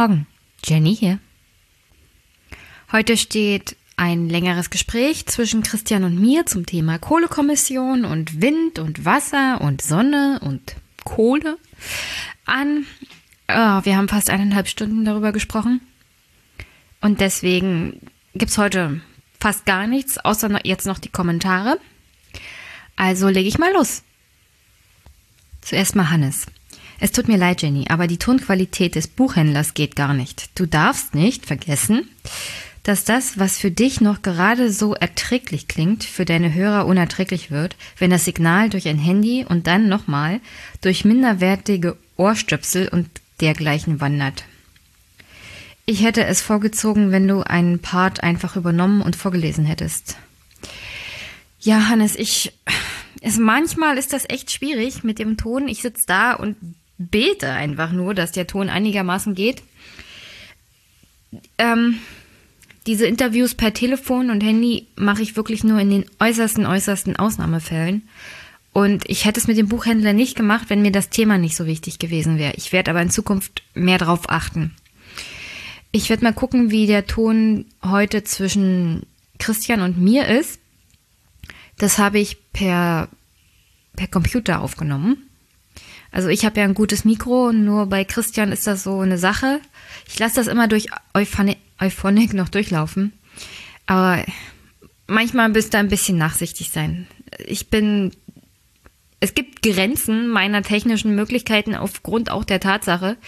Morgen, Jenny hier. Heute steht ein längeres Gespräch zwischen Christian und mir zum Thema Kohlekommission und Wind und Wasser und Sonne und Kohle an. Oh, wir haben fast eineinhalb Stunden darüber gesprochen. Und deswegen gibt es heute fast gar nichts, außer jetzt noch die Kommentare. Also lege ich mal los. Zuerst mal Hannes. Es tut mir leid, Jenny, aber die Tonqualität des Buchhändlers geht gar nicht. Du darfst nicht vergessen, dass das, was für dich noch gerade so erträglich klingt, für deine Hörer unerträglich wird, wenn das Signal durch ein Handy und dann nochmal durch minderwertige Ohrstöpsel und dergleichen wandert. Ich hätte es vorgezogen, wenn du einen Part einfach übernommen und vorgelesen hättest. Ja, Hannes, ich. Es, manchmal ist das echt schwierig mit dem Ton. Ich sitze da und bete einfach nur, dass der Ton einigermaßen geht. Ähm, diese Interviews per Telefon und Handy mache ich wirklich nur in den äußersten, äußersten Ausnahmefällen. Und ich hätte es mit dem Buchhändler nicht gemacht, wenn mir das Thema nicht so wichtig gewesen wäre. Ich werde aber in Zukunft mehr darauf achten. Ich werde mal gucken, wie der Ton heute zwischen Christian und mir ist. Das habe ich per, per Computer aufgenommen. Also ich habe ja ein gutes Mikro, nur bei Christian ist das so eine Sache. Ich lasse das immer durch Euphonic noch durchlaufen. Aber manchmal bist du ein bisschen nachsichtig sein. Ich bin. Es gibt Grenzen meiner technischen Möglichkeiten aufgrund auch der Tatsache,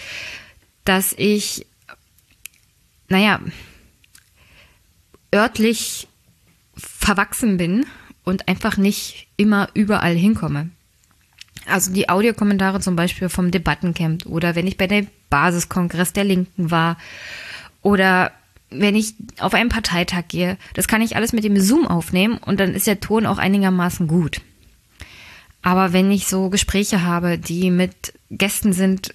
dass ich, naja, örtlich verwachsen bin und einfach nicht immer überall hinkomme. Also die Audiokommentare zum Beispiel vom Debattencamp oder wenn ich bei der Basiskongress der Linken war oder wenn ich auf einen Parteitag gehe, das kann ich alles mit dem Zoom aufnehmen und dann ist der Ton auch einigermaßen gut. Aber wenn ich so Gespräche habe, die mit Gästen sind,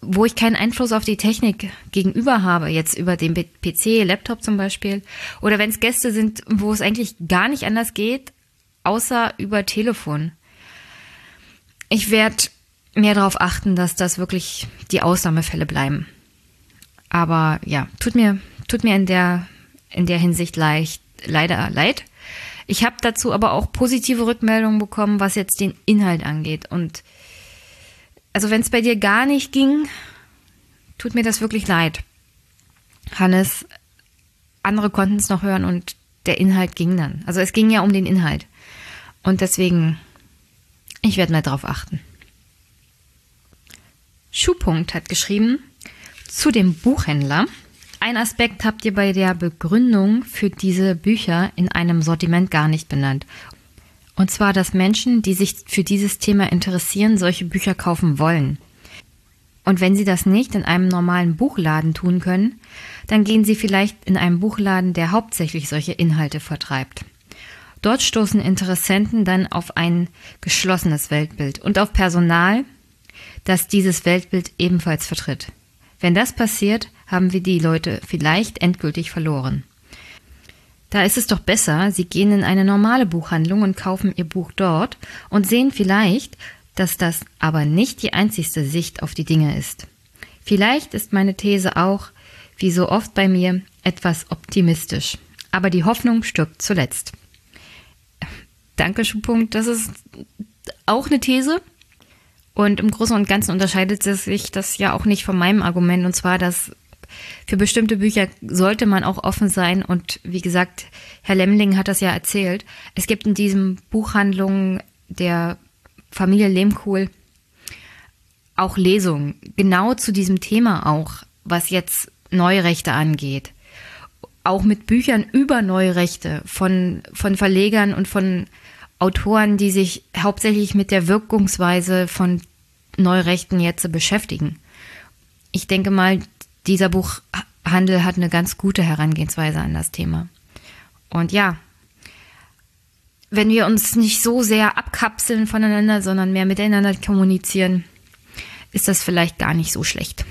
wo ich keinen Einfluss auf die Technik gegenüber habe, jetzt über den PC, Laptop zum Beispiel, oder wenn es Gäste sind, wo es eigentlich gar nicht anders geht, außer über Telefon. Ich werde mehr darauf achten, dass das wirklich die Ausnahmefälle bleiben. Aber ja, tut mir, tut mir in der, in der Hinsicht leicht, leider leid. Ich habe dazu aber auch positive Rückmeldungen bekommen, was jetzt den Inhalt angeht. Und also wenn es bei dir gar nicht ging, tut mir das wirklich leid. Hannes, andere konnten es noch hören und der Inhalt ging dann. Also es ging ja um den Inhalt. Und deswegen, ich werde mal drauf achten. Schuhpunkt hat geschrieben, zu dem Buchhändler. Ein Aspekt habt ihr bei der Begründung für diese Bücher in einem Sortiment gar nicht benannt. Und zwar, dass Menschen, die sich für dieses Thema interessieren, solche Bücher kaufen wollen. Und wenn sie das nicht in einem normalen Buchladen tun können, dann gehen sie vielleicht in einen Buchladen, der hauptsächlich solche Inhalte vertreibt. Dort stoßen Interessenten dann auf ein geschlossenes Weltbild und auf Personal, das dieses Weltbild ebenfalls vertritt. Wenn das passiert, haben wir die Leute vielleicht endgültig verloren. Da ist es doch besser, Sie gehen in eine normale Buchhandlung und kaufen Ihr Buch dort und sehen vielleicht, dass das aber nicht die einzigste Sicht auf die Dinge ist. Vielleicht ist meine These auch, wie so oft bei mir, etwas optimistisch. Aber die Hoffnung stirbt zuletzt. Danke, Schuhpunkt. Das ist auch eine These. Und im Großen und Ganzen unterscheidet sich das ja auch nicht von meinem Argument, und zwar, dass für bestimmte Bücher sollte man auch offen sein. Und wie gesagt, Herr Lemling hat das ja erzählt. Es gibt in diesem Buchhandlung der Familie Lehmkohl auch Lesungen, genau zu diesem Thema auch, was jetzt Neurechte angeht. Auch mit Büchern über Neurechte von, von Verlegern und von Autoren, die sich hauptsächlich mit der Wirkungsweise von Neurechten jetzt beschäftigen. Ich denke mal, dieser Buchhandel hat eine ganz gute Herangehensweise an das Thema. Und ja, wenn wir uns nicht so sehr abkapseln voneinander, sondern mehr miteinander kommunizieren, ist das vielleicht gar nicht so schlecht.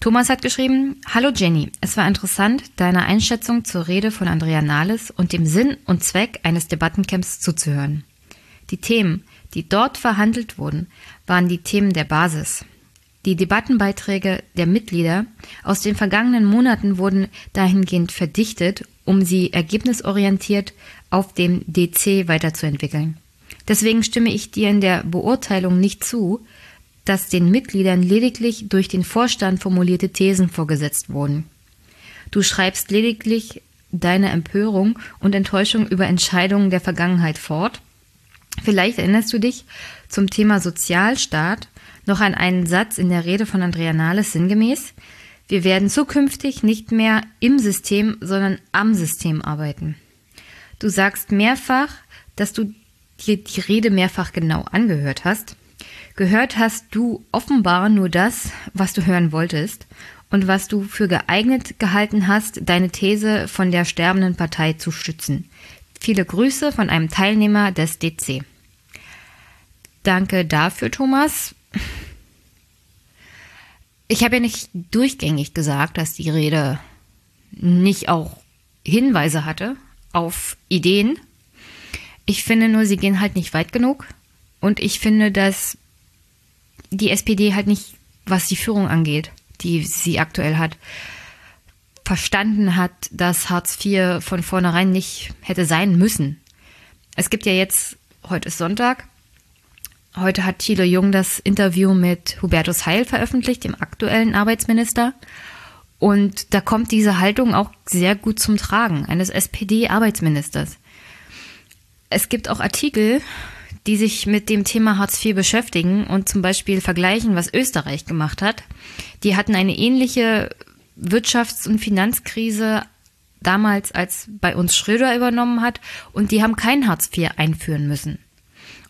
Thomas hat geschrieben, Hallo Jenny, es war interessant, deiner Einschätzung zur Rede von Andrea Nahles und dem Sinn und Zweck eines Debattencamps zuzuhören. Die Themen, die dort verhandelt wurden, waren die Themen der Basis. Die Debattenbeiträge der Mitglieder aus den vergangenen Monaten wurden dahingehend verdichtet, um sie ergebnisorientiert auf dem DC weiterzuentwickeln. Deswegen stimme ich dir in der Beurteilung nicht zu, dass den Mitgliedern lediglich durch den Vorstand formulierte Thesen vorgesetzt wurden. Du schreibst lediglich deine Empörung und Enttäuschung über Entscheidungen der Vergangenheit fort. Vielleicht erinnerst du dich zum Thema Sozialstaat noch an einen Satz in der Rede von Andrea Nahles sinngemäß. Wir werden zukünftig nicht mehr im System, sondern am System arbeiten. Du sagst mehrfach, dass du dir die Rede mehrfach genau angehört hast. Gehört hast du offenbar nur das, was du hören wolltest und was du für geeignet gehalten hast, deine These von der sterbenden Partei zu stützen. Viele Grüße von einem Teilnehmer des DC. Danke dafür, Thomas. Ich habe ja nicht durchgängig gesagt, dass die Rede nicht auch Hinweise hatte auf Ideen. Ich finde nur, sie gehen halt nicht weit genug. Und ich finde, dass die SPD halt nicht, was die Führung angeht, die sie aktuell hat, verstanden hat, dass Hartz IV von vornherein nicht hätte sein müssen. Es gibt ja jetzt, heute ist Sonntag, heute hat Thilo Jung das Interview mit Hubertus Heil veröffentlicht, dem aktuellen Arbeitsminister. Und da kommt diese Haltung auch sehr gut zum Tragen, eines SPD-Arbeitsministers. Es gibt auch Artikel, die sich mit dem Thema Hartz IV beschäftigen und zum Beispiel vergleichen, was Österreich gemacht hat. Die hatten eine ähnliche Wirtschafts- und Finanzkrise damals, als bei uns Schröder übernommen hat, und die haben kein Hartz IV einführen müssen.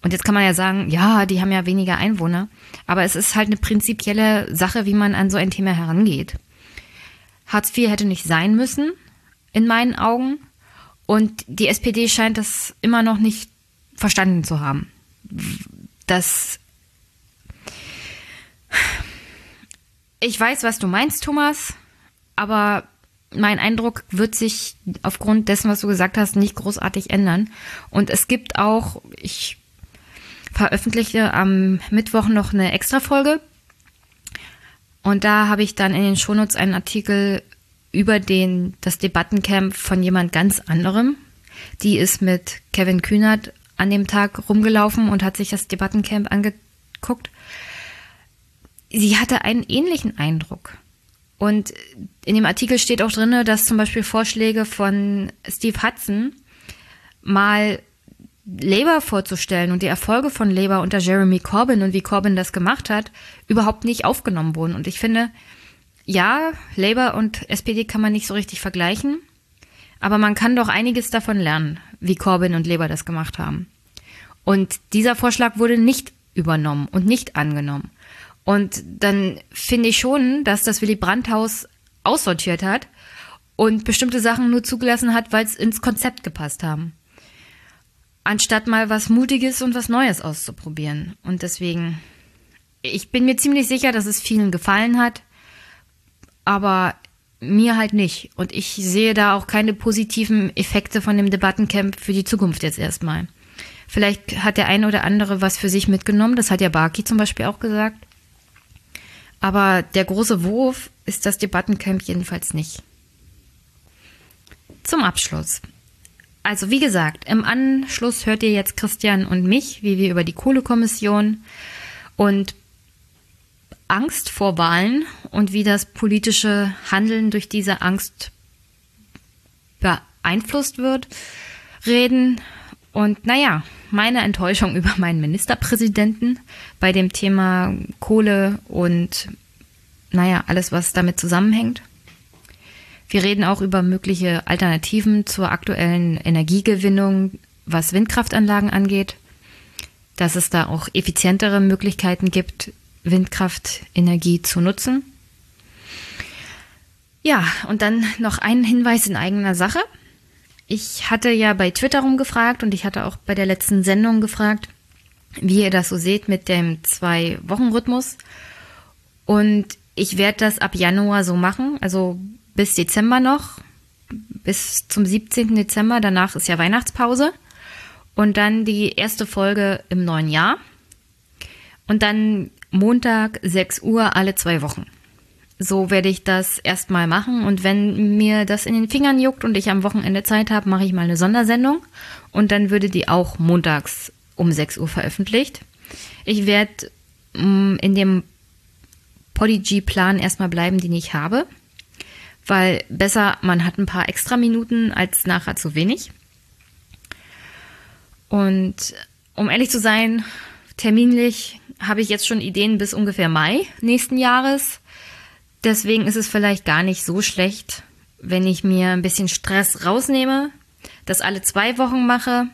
Und jetzt kann man ja sagen, ja, die haben ja weniger Einwohner, aber es ist halt eine prinzipielle Sache, wie man an so ein Thema herangeht. Hartz IV hätte nicht sein müssen, in meinen Augen, und die SPD scheint das immer noch nicht verstanden zu haben. Das. Ich weiß, was du meinst, Thomas, aber mein Eindruck wird sich aufgrund dessen, was du gesagt hast, nicht großartig ändern. Und es gibt auch, ich veröffentliche am Mittwoch noch eine Extra-Folge. Und da habe ich dann in den Shownotes einen Artikel über den, das Debattencamp von jemand ganz anderem. Die ist mit Kevin Kühnert an dem Tag rumgelaufen und hat sich das Debattencamp angeguckt. Sie hatte einen ähnlichen Eindruck. Und in dem Artikel steht auch drin, dass zum Beispiel Vorschläge von Steve Hudson mal Labour vorzustellen und die Erfolge von Labour unter Jeremy Corbyn und wie Corbyn das gemacht hat, überhaupt nicht aufgenommen wurden. Und ich finde, ja, Labour und SPD kann man nicht so richtig vergleichen, aber man kann doch einiges davon lernen, wie Corbyn und Labour das gemacht haben. Und dieser Vorschlag wurde nicht übernommen und nicht angenommen. Und dann finde ich schon, dass das Willy Brandt-Haus aussortiert hat und bestimmte Sachen nur zugelassen hat, weil es ins Konzept gepasst haben. Anstatt mal was Mutiges und was Neues auszuprobieren. Und deswegen, ich bin mir ziemlich sicher, dass es vielen gefallen hat, aber mir halt nicht. Und ich sehe da auch keine positiven Effekte von dem Debattencamp für die Zukunft jetzt erstmal. Vielleicht hat der eine oder andere was für sich mitgenommen. Das hat ja Barki zum Beispiel auch gesagt. Aber der große Wurf ist das Debattencamp jedenfalls nicht. Zum Abschluss. Also wie gesagt, im Anschluss hört ihr jetzt Christian und mich, wie wir über die Kohlekommission und Angst vor Wahlen und wie das politische Handeln durch diese Angst beeinflusst wird, reden. Und naja, meine Enttäuschung über meinen Ministerpräsidenten bei dem Thema Kohle und naja, alles, was damit zusammenhängt. Wir reden auch über mögliche Alternativen zur aktuellen Energiegewinnung, was Windkraftanlagen angeht, dass es da auch effizientere Möglichkeiten gibt, Windkraftenergie zu nutzen. Ja, und dann noch ein Hinweis in eigener Sache. Ich hatte ja bei Twitter rumgefragt und ich hatte auch bei der letzten Sendung gefragt, wie ihr das so seht mit dem Zwei-Wochen-Rhythmus. Und ich werde das ab Januar so machen, also bis Dezember noch, bis zum 17. Dezember. Danach ist ja Weihnachtspause. Und dann die erste Folge im neuen Jahr. Und dann Montag 6 Uhr alle zwei Wochen. So werde ich das erstmal machen und wenn mir das in den Fingern juckt und ich am Wochenende Zeit habe, mache ich mal eine Sondersendung und dann würde die auch montags um 6 Uhr veröffentlicht. Ich werde mm, in dem Podigy-Plan erstmal bleiben, den ich habe, weil besser man hat ein paar extra Minuten als nachher zu wenig. Und um ehrlich zu sein, terminlich habe ich jetzt schon Ideen bis ungefähr Mai nächsten Jahres. Deswegen ist es vielleicht gar nicht so schlecht, wenn ich mir ein bisschen Stress rausnehme, das alle zwei Wochen mache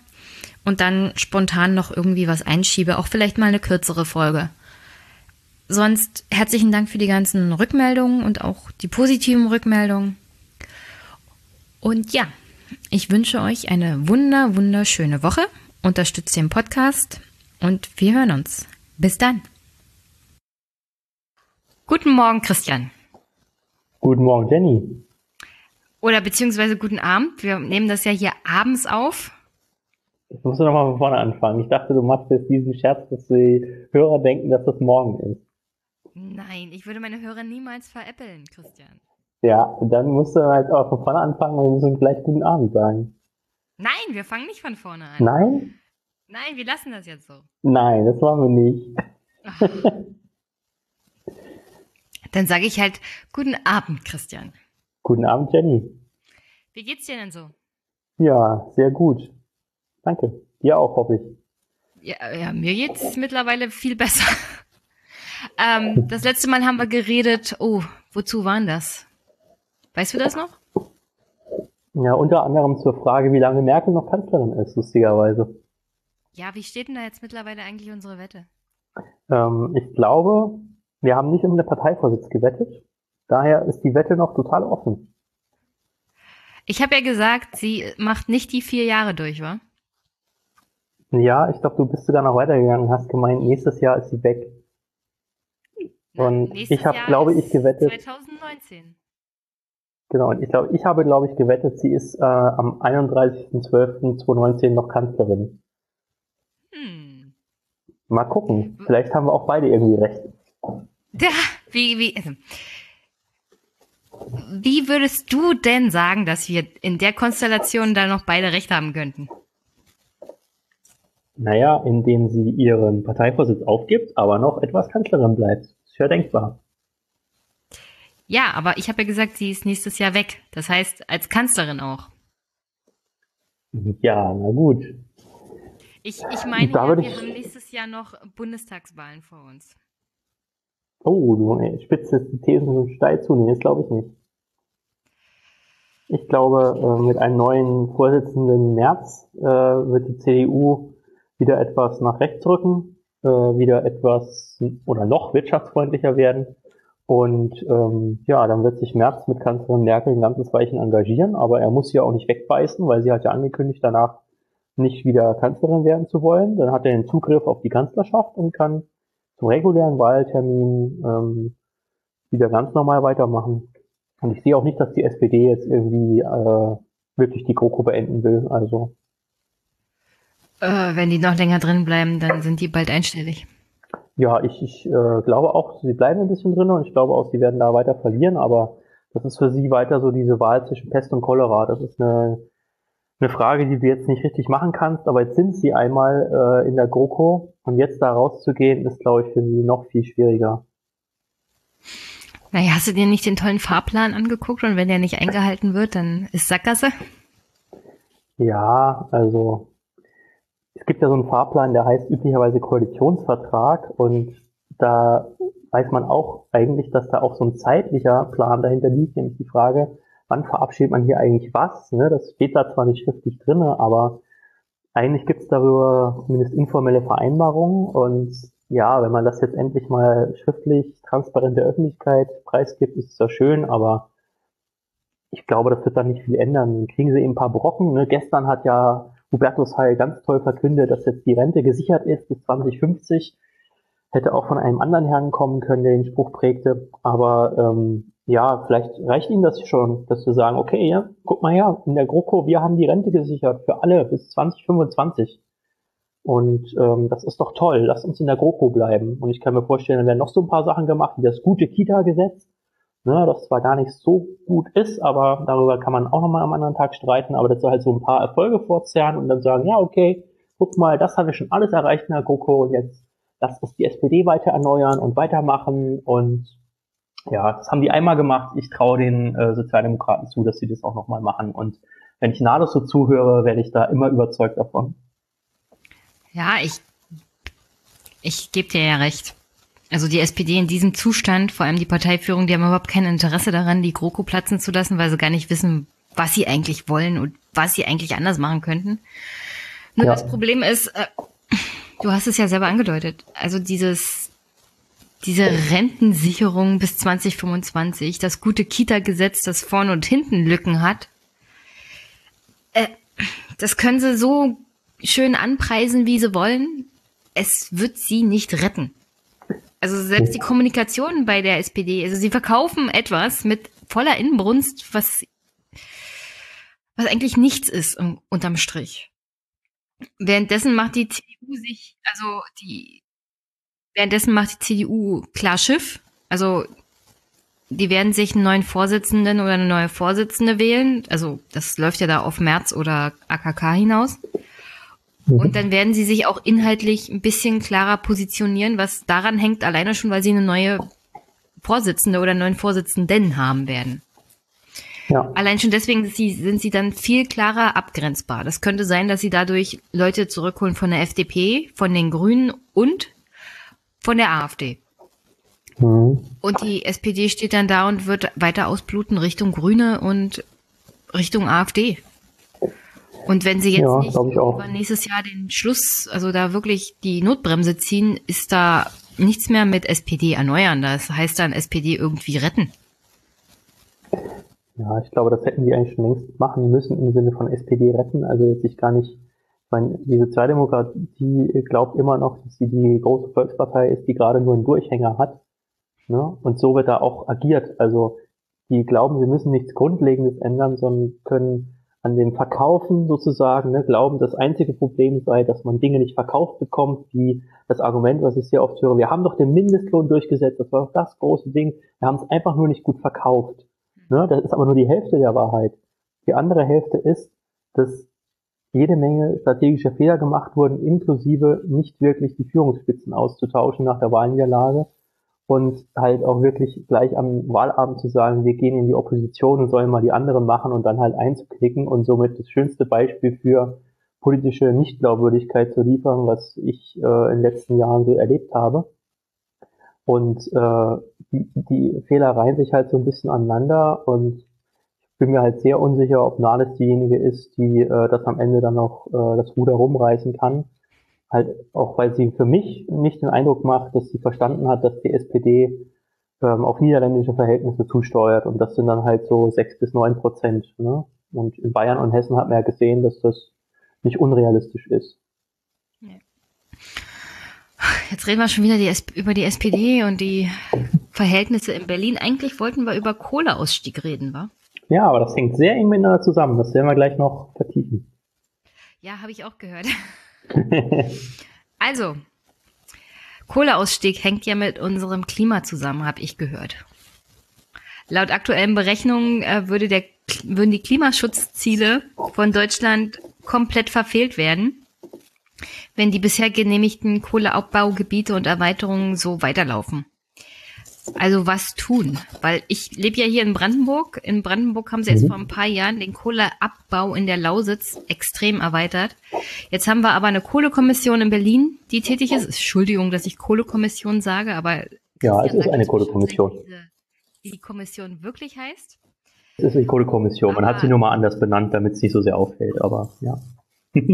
und dann spontan noch irgendwie was einschiebe, auch vielleicht mal eine kürzere Folge. Sonst herzlichen Dank für die ganzen Rückmeldungen und auch die positiven Rückmeldungen. Und ja, ich wünsche euch eine wunder, wunderschöne Woche. Unterstützt den Podcast und wir hören uns. Bis dann. Guten Morgen, Christian. Guten Morgen, Jenny. Oder beziehungsweise guten Abend. Wir nehmen das ja hier abends auf. Ich muss noch mal von vorne anfangen. Ich dachte, du machst jetzt diesen Scherz, dass die Hörer denken, dass das morgen ist. Nein, ich würde meine Hörer niemals veräppeln, Christian. Ja, dann musst du halt auch von vorne anfangen und wir müssen gleich guten Abend sagen. Nein, wir fangen nicht von vorne an. Nein? Nein, wir lassen das jetzt so. Nein, das machen wir nicht. Dann sage ich halt guten Abend, Christian. Guten Abend, Jenny. Wie geht's dir denn so? Ja, sehr gut. Danke. Dir auch, hoffe ich. Ja, ja mir geht's mittlerweile viel besser. ähm, das letzte Mal haben wir geredet. Oh, wozu waren das? Weißt du das noch? Ja, unter anderem zur Frage, wie lange Merkel noch Kanzlerin ist, lustigerweise. Ja, wie steht denn da jetzt mittlerweile eigentlich unsere Wette? Ähm, ich glaube, wir haben nicht um den Parteivorsitz gewettet. Daher ist die Wette noch total offen. Ich habe ja gesagt, sie macht nicht die vier Jahre durch, wa? Ja, ich glaube, du bist sogar noch weitergegangen und hast gemeint, nächstes Jahr ist sie weg. Und ich habe, glaube ich, gewettet. 2019. Genau, und ich glaube, ich habe, glaube ich, gewettet, sie ist äh, am 31.12.2019 noch Kanzlerin. Hm. Mal gucken. Vielleicht haben wir auch beide irgendwie recht. Ja, wie, wie, also, wie würdest du denn sagen, dass wir in der Konstellation da noch beide recht haben könnten? Naja, indem sie ihren Parteivorsitz aufgibt, aber noch etwas Kanzlerin bleibt. Ist ja denkbar. Ja, aber ich habe ja gesagt, sie ist nächstes Jahr weg. Das heißt, als Kanzlerin auch. Ja, na gut. Ich, ich meine, ja, wir haben nächstes Jahr noch Bundestagswahlen vor uns. Oh, du spitzt die Thesen so steil zu. Nee, das glaube ich nicht. Ich glaube, äh, mit einem neuen Vorsitzenden März äh, wird die CDU wieder etwas nach rechts rücken, äh, wieder etwas oder noch wirtschaftsfreundlicher werden. Und ähm, ja, dann wird sich Merz mit Kanzlerin Merkel ein ganzes Weichen engagieren, aber er muss sie auch nicht wegbeißen, weil sie hat ja angekündigt, danach nicht wieder Kanzlerin werden zu wollen. Dann hat er den Zugriff auf die Kanzlerschaft und kann zum regulären Wahltermin ähm, wieder ganz normal weitermachen. Und ich sehe auch nicht, dass die SPD jetzt irgendwie äh, wirklich die GroKo beenden will. Also äh, wenn die noch länger drin bleiben, dann sind die bald einstellig. Ja, ich, ich äh, glaube auch, sie bleiben ein bisschen drin und ich glaube auch, sie werden da weiter verlieren, aber das ist für sie weiter so diese Wahl zwischen Pest und Cholera. Das ist eine, eine Frage, die du jetzt nicht richtig machen kannst, aber jetzt sind sie einmal äh, in der GroKo und jetzt da rauszugehen, ist, glaube ich, für sie noch viel schwieriger. Naja, hast du dir nicht den tollen Fahrplan angeguckt und wenn der nicht eingehalten wird, dann ist Sackgasse? Ja, also es gibt ja so einen Fahrplan, der heißt üblicherweise Koalitionsvertrag und da weiß man auch eigentlich, dass da auch so ein zeitlicher Plan dahinter liegt, nämlich die Frage, wann verabschiedet man hier eigentlich was? Ne? Das steht da zwar nicht schriftlich drinne, aber eigentlich gibt es darüber zumindest informelle Vereinbarungen und ja, wenn man das jetzt endlich mal schriftlich, transparent der Öffentlichkeit preisgibt, ist es ja schön, aber ich glaube, das wird da nicht viel ändern. Dann kriegen sie eben ein paar Brocken. Ne? Gestern hat ja Hubertus Heil ganz toll verkündet, dass jetzt die Rente gesichert ist bis 2050. Hätte auch von einem anderen Herrn kommen können, der den Spruch prägte. Aber ähm, ja, vielleicht reicht Ihnen das schon, dass wir sagen, okay, ja, guck mal her, in der GroKo, wir haben die Rente gesichert für alle bis 2025. Und ähm, das ist doch toll. Lass uns in der GroKo bleiben. Und ich kann mir vorstellen, da werden noch so ein paar Sachen gemacht, wie das gute Kita-Gesetz, ne, das zwar gar nicht so gut ist, aber darüber kann man auch nochmal am anderen Tag streiten, aber das soll halt so ein paar Erfolge vorzerren und dann sagen, ja, okay, guck mal, das haben wir schon alles erreicht in der GroKo und jetzt lass uns die SPD weiter erneuern und weitermachen und ja, das haben die einmal gemacht. Ich traue den äh, Sozialdemokraten zu, dass sie das auch nochmal machen. Und wenn ich Nades so zuhöre, werde ich da immer überzeugt davon. Ja, ich, ich gebe dir ja recht. Also die SPD in diesem Zustand, vor allem die Parteiführung, die haben überhaupt kein Interesse daran, die GroKo platzen zu lassen, weil sie gar nicht wissen, was sie eigentlich wollen und was sie eigentlich anders machen könnten. Nur ja. das Problem ist, äh, du hast es ja selber angedeutet, also dieses diese Rentensicherung bis 2025, das gute Kita-Gesetz, das vorne und hinten Lücken hat, äh, das können sie so schön anpreisen, wie sie wollen. Es wird sie nicht retten. Also selbst die Kommunikation bei der SPD, also sie verkaufen etwas mit voller Inbrunst, was, was eigentlich nichts ist unterm Strich. Währenddessen macht die CDU sich, also die, währenddessen macht die CDU klar Schiff. Also die werden sich einen neuen Vorsitzenden oder eine neue Vorsitzende wählen. Also das läuft ja da auf März oder AKK hinaus. Mhm. Und dann werden sie sich auch inhaltlich ein bisschen klarer positionieren, was daran hängt, alleine schon, weil sie eine neue Vorsitzende oder einen neuen Vorsitzenden haben werden. Ja. Allein schon deswegen sind sie, sind sie dann viel klarer abgrenzbar. Das könnte sein, dass sie dadurch Leute zurückholen von der FDP, von den Grünen und von der AfD. Mhm. Und die SPD steht dann da und wird weiter ausbluten Richtung Grüne und Richtung AfD. Und wenn sie jetzt ja, nicht über nächstes Jahr den Schluss, also da wirklich die Notbremse ziehen, ist da nichts mehr mit SPD erneuern. Das heißt dann SPD irgendwie retten. Ja, ich glaube, das hätten die eigentlich schon längst machen müssen im Sinne von SPD retten. Also jetzt sich gar nicht, ich meine, die Sozialdemokratie glaubt immer noch, dass sie die große Volkspartei ist, die gerade nur einen Durchhänger hat. Ne? Und so wird da auch agiert. Also die glauben, sie müssen nichts Grundlegendes ändern, sondern können an dem Verkaufen sozusagen ne, glauben, das einzige Problem sei, dass man Dinge nicht verkauft bekommt, wie das Argument, was ich sehr oft höre, wir haben doch den Mindestlohn durchgesetzt, das war doch das große Ding, wir haben es einfach nur nicht gut verkauft. Ne, das ist aber nur die Hälfte der Wahrheit. Die andere Hälfte ist, dass jede Menge strategische Fehler gemacht wurden, inklusive nicht wirklich die Führungsspitzen auszutauschen nach der Wahlniederlage und halt auch wirklich gleich am Wahlabend zu sagen, wir gehen in die Opposition und sollen mal die anderen machen und dann halt einzuklicken und somit das schönste Beispiel für politische Nichtglaubwürdigkeit zu liefern, was ich äh, in den letzten Jahren so erlebt habe. Und äh, die, die Fehler reihen sich halt so ein bisschen aneinander und bin mir halt sehr unsicher, ob Nahles diejenige ist, die äh, das am Ende dann noch äh, das Ruder rumreißen kann halt auch weil sie für mich nicht den Eindruck macht, dass sie verstanden hat, dass die SPD ähm, auf niederländische Verhältnisse zusteuert und das sind dann halt so sechs bis neun Prozent. Ne? Und in Bayern und Hessen hat man ja gesehen, dass das nicht unrealistisch ist. Jetzt reden wir schon wieder die über die SPD und die Verhältnisse in Berlin. Eigentlich wollten wir über Kohleausstieg reden, wa? Ja, aber das hängt sehr eng miteinander zusammen. Das werden wir gleich noch vertiefen. Ja, habe ich auch gehört. also, Kohleausstieg hängt ja mit unserem Klima zusammen, habe ich gehört. Laut aktuellen Berechnungen äh, würde der, würden die Klimaschutzziele von Deutschland komplett verfehlt werden, wenn die bisher genehmigten Kohleabbaugebiete und Erweiterungen so weiterlaufen. Also was tun? Weil ich lebe ja hier in Brandenburg. In Brandenburg haben sie jetzt mhm. vor ein paar Jahren den Kohleabbau in der Lausitz extrem erweitert. Jetzt haben wir aber eine Kohlekommission in Berlin, die tätig ist. Entschuldigung, dass ich Kohlekommission sage, aber ja, es ist eine Kohlekommission. Wie die Kommission wirklich heißt? Es ist eine Kohlekommission. Man hat sie nur mal anders benannt, damit es nicht so sehr auffällt, aber ja.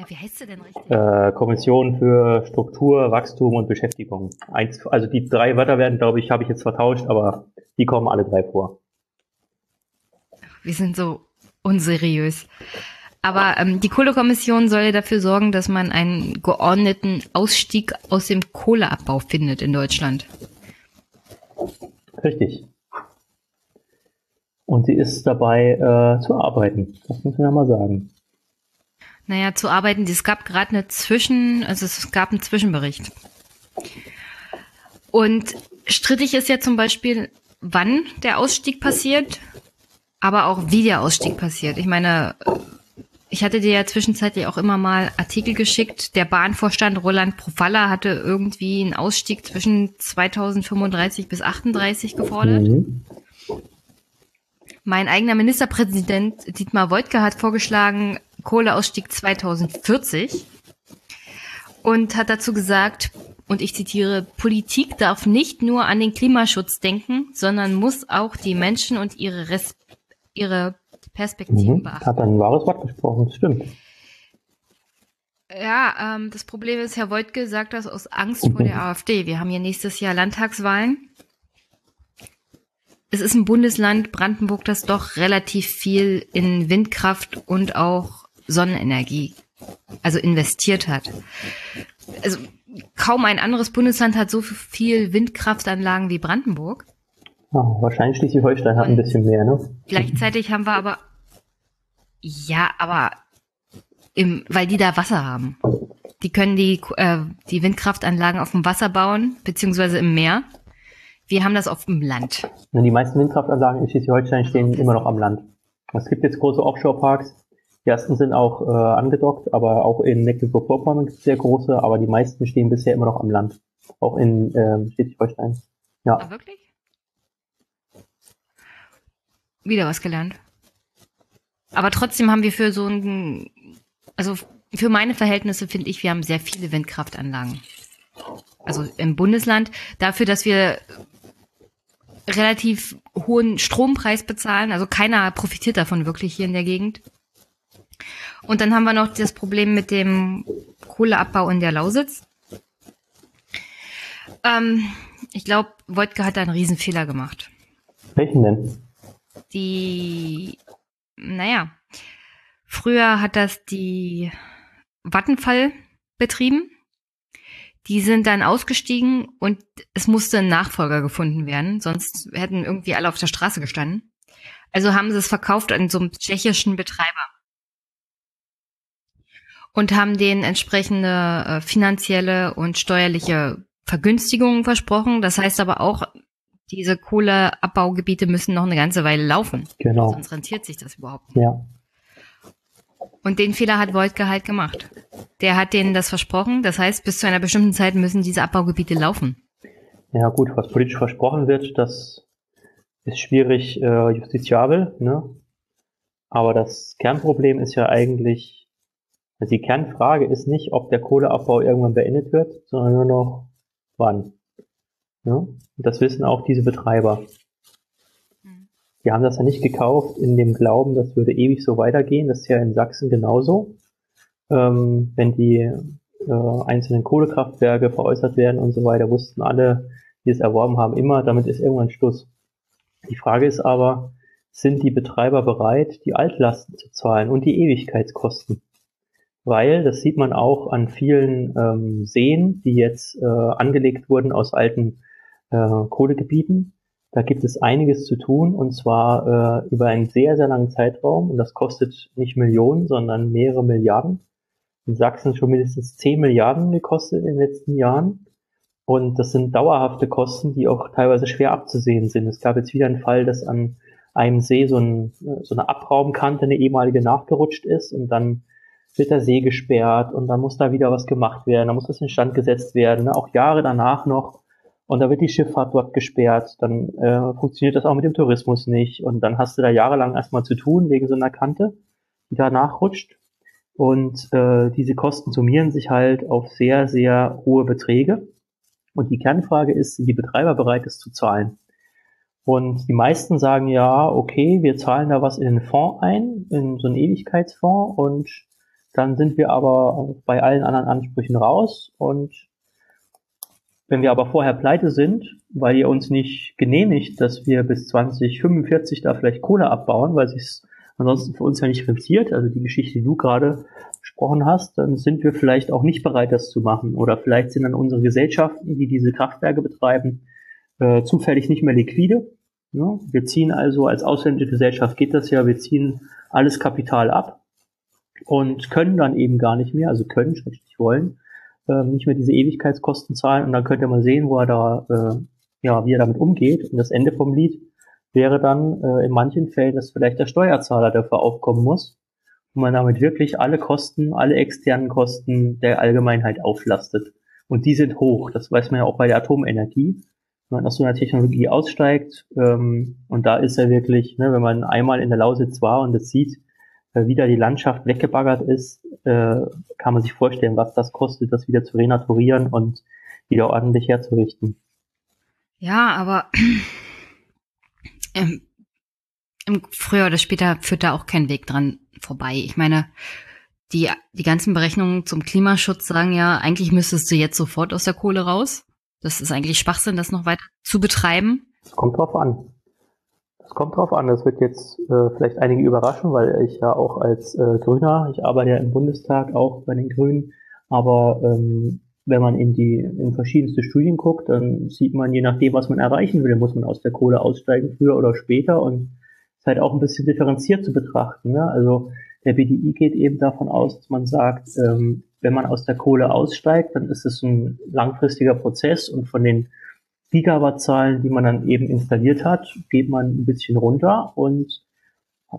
Ja, wie heißt sie denn richtig? Äh, Kommission für Struktur, Wachstum und Beschäftigung. Eins, also die drei Wörter werden, glaube ich, habe ich jetzt vertauscht, aber die kommen alle drei vor. Wir sind so unseriös. Aber ähm, die Kohlekommission soll dafür sorgen, dass man einen geordneten Ausstieg aus dem Kohleabbau findet in Deutschland. Richtig. Und sie ist dabei äh, zu arbeiten. Das muss man ja mal sagen. Naja, zu arbeiten, es gab gerade eine Zwischen, also es gab einen Zwischenbericht. Und strittig ist ja zum Beispiel, wann der Ausstieg passiert, aber auch wie der Ausstieg passiert. Ich meine, ich hatte dir ja zwischenzeitlich auch immer mal Artikel geschickt. Der Bahnvorstand Roland Profalla hatte irgendwie einen Ausstieg zwischen 2035 bis 38 gefordert. Mhm. Mein eigener Ministerpräsident Dietmar Woidke hat vorgeschlagen, Kohleausstieg 2040 und hat dazu gesagt, und ich zitiere, Politik darf nicht nur an den Klimaschutz denken, sondern muss auch die Menschen und ihre, Res ihre Perspektiven mhm. beachten. Hat ein wahres Wort gesprochen, das stimmt. Ja, ähm, das Problem ist, Herr Woidke sagt das aus Angst vor der AfD. Wir haben hier nächstes Jahr Landtagswahlen. Es ist ein Bundesland, Brandenburg, das doch relativ viel in Windkraft und auch Sonnenenergie, also investiert hat. Also kaum ein anderes Bundesland hat so viel Windkraftanlagen wie Brandenburg. Oh, wahrscheinlich Schleswig-Holstein hat ein bisschen mehr, ne? Gleichzeitig haben wir aber, ja, aber im, weil die da Wasser haben. Die können die, äh, die Windkraftanlagen auf dem Wasser bauen, beziehungsweise im Meer. Wir haben das auf dem Land. Die meisten Windkraftanlagen in Schleswig-Holstein stehen immer noch am Land. Es gibt jetzt große Offshore-Parks, die ersten sind auch äh, angedockt, aber auch in Mecklenburg-Vorpommern gibt sehr große, aber die meisten stehen bisher immer noch am Land. Auch in äh, Schleswig-Holstein. Ja. Ah, wirklich? Wieder was gelernt. Aber trotzdem haben wir für so ein, also für meine Verhältnisse finde ich, wir haben sehr viele Windkraftanlagen. Also im Bundesland. Dafür, dass wir relativ hohen Strompreis bezahlen. Also keiner profitiert davon wirklich hier in der Gegend. Und dann haben wir noch das Problem mit dem Kohleabbau in der Lausitz. Ähm, ich glaube, Wojtka hat da einen Riesenfehler gemacht. Welchen denn? Die, naja, früher hat das die Vattenfall betrieben. Die sind dann ausgestiegen und es musste ein Nachfolger gefunden werden, sonst hätten irgendwie alle auf der Straße gestanden. Also haben sie es verkauft an so einem tschechischen Betreiber und haben denen entsprechende äh, finanzielle und steuerliche Vergünstigungen versprochen. Das heißt aber auch, diese Kohleabbaugebiete müssen noch eine ganze Weile laufen. Genau. Sonst rentiert sich das überhaupt nicht. Ja. Und den Fehler hat Wojtke halt gemacht. Der hat denen das versprochen. Das heißt, bis zu einer bestimmten Zeit müssen diese Abbaugebiete laufen. Ja gut, was politisch versprochen wird, das ist schwierig äh, justiziabel. Ne? Aber das Kernproblem ist ja eigentlich, also die Kernfrage ist nicht, ob der Kohleabbau irgendwann beendet wird, sondern nur noch wann. Ja? Und das wissen auch diese Betreiber. Mhm. Die haben das ja nicht gekauft in dem Glauben, das würde ewig so weitergehen. Das ist ja in Sachsen genauso. Ähm, wenn die äh, einzelnen Kohlekraftwerke veräußert werden und so weiter, wussten alle, die es erworben haben, immer, damit ist irgendwann Schluss. Die Frage ist aber, sind die Betreiber bereit, die Altlasten zu zahlen und die Ewigkeitskosten? Weil, das sieht man auch an vielen ähm, Seen, die jetzt äh, angelegt wurden aus alten äh, Kohlegebieten. Da gibt es einiges zu tun und zwar äh, über einen sehr, sehr langen Zeitraum und das kostet nicht Millionen, sondern mehrere Milliarden. In Sachsen schon mindestens 10 Milliarden gekostet in den letzten Jahren. Und das sind dauerhafte Kosten, die auch teilweise schwer abzusehen sind. Es gab jetzt wieder einen Fall, dass an einem See so, ein, so eine Abraumkante, eine ehemalige nachgerutscht ist und dann wird der See gesperrt und dann muss da wieder was gemacht werden, dann muss das instand gesetzt werden, ne? auch Jahre danach noch. Und da wird die Schifffahrt dort gesperrt, dann äh, funktioniert das auch mit dem Tourismus nicht. Und dann hast du da jahrelang erstmal zu tun wegen so einer Kante, die da nachrutscht. Und äh, diese Kosten summieren sich halt auf sehr, sehr hohe Beträge. Und die Kernfrage ist, sind die Betreiber bereit, es zu zahlen? Und die meisten sagen ja, okay, wir zahlen da was in den Fonds ein, in so einen Ewigkeitsfonds und dann sind wir aber bei allen anderen Ansprüchen raus und wenn wir aber vorher pleite sind, weil ihr uns nicht genehmigt, dass wir bis 2045 da vielleicht Kohle abbauen, weil es ansonsten für uns ja nicht rentiert, also die Geschichte, die du gerade gesprochen hast, dann sind wir vielleicht auch nicht bereit, das zu machen. Oder vielleicht sind dann unsere Gesellschaften, die diese Kraftwerke betreiben, äh, zufällig nicht mehr liquide. Ja, wir ziehen also als ausländische Gesellschaft geht das ja, wir ziehen alles Kapital ab und können dann eben gar nicht mehr, also können, schrägstrich wollen, äh, nicht mehr diese Ewigkeitskosten zahlen und dann könnt ihr mal sehen, wo er da, äh, ja, wie er damit umgeht. Und das Ende vom Lied wäre dann äh, in manchen Fällen, dass vielleicht der Steuerzahler dafür aufkommen muss und man damit wirklich alle Kosten, alle externen Kosten der Allgemeinheit auflastet. Und die sind hoch. Das weiß man ja auch bei der Atomenergie. Wenn man aus so einer Technologie aussteigt, ähm, und da ist er wirklich, ne, wenn man einmal in der Lausitz war und es sieht, äh, wie da die Landschaft weggebaggert ist, äh, kann man sich vorstellen, was das kostet, das wieder zu renaturieren und wieder ordentlich herzurichten. Ja, aber ähm, früher oder später führt da auch kein Weg dran vorbei. Ich meine, die, die ganzen Berechnungen zum Klimaschutz sagen ja, eigentlich müsstest du jetzt sofort aus der Kohle raus. Das ist eigentlich Schwachsinn, das noch weiter zu betreiben. Es kommt drauf an. Es kommt drauf an. Das wird jetzt äh, vielleicht einige überraschen, weil ich ja auch als äh, Grüner, ich arbeite ja im Bundestag auch bei den Grünen, aber ähm, wenn man in die in verschiedenste Studien guckt, dann sieht man, je nachdem, was man erreichen will, muss man aus der Kohle aussteigen, früher oder später. Und ist halt auch ein bisschen differenziert zu betrachten. Ne? Also der BDI geht eben davon aus, dass man sagt, ähm, wenn man aus der Kohle aussteigt, dann ist es ein langfristiger Prozess und von den Gigawattzahlen, die man dann eben installiert hat, geht man ein bisschen runter und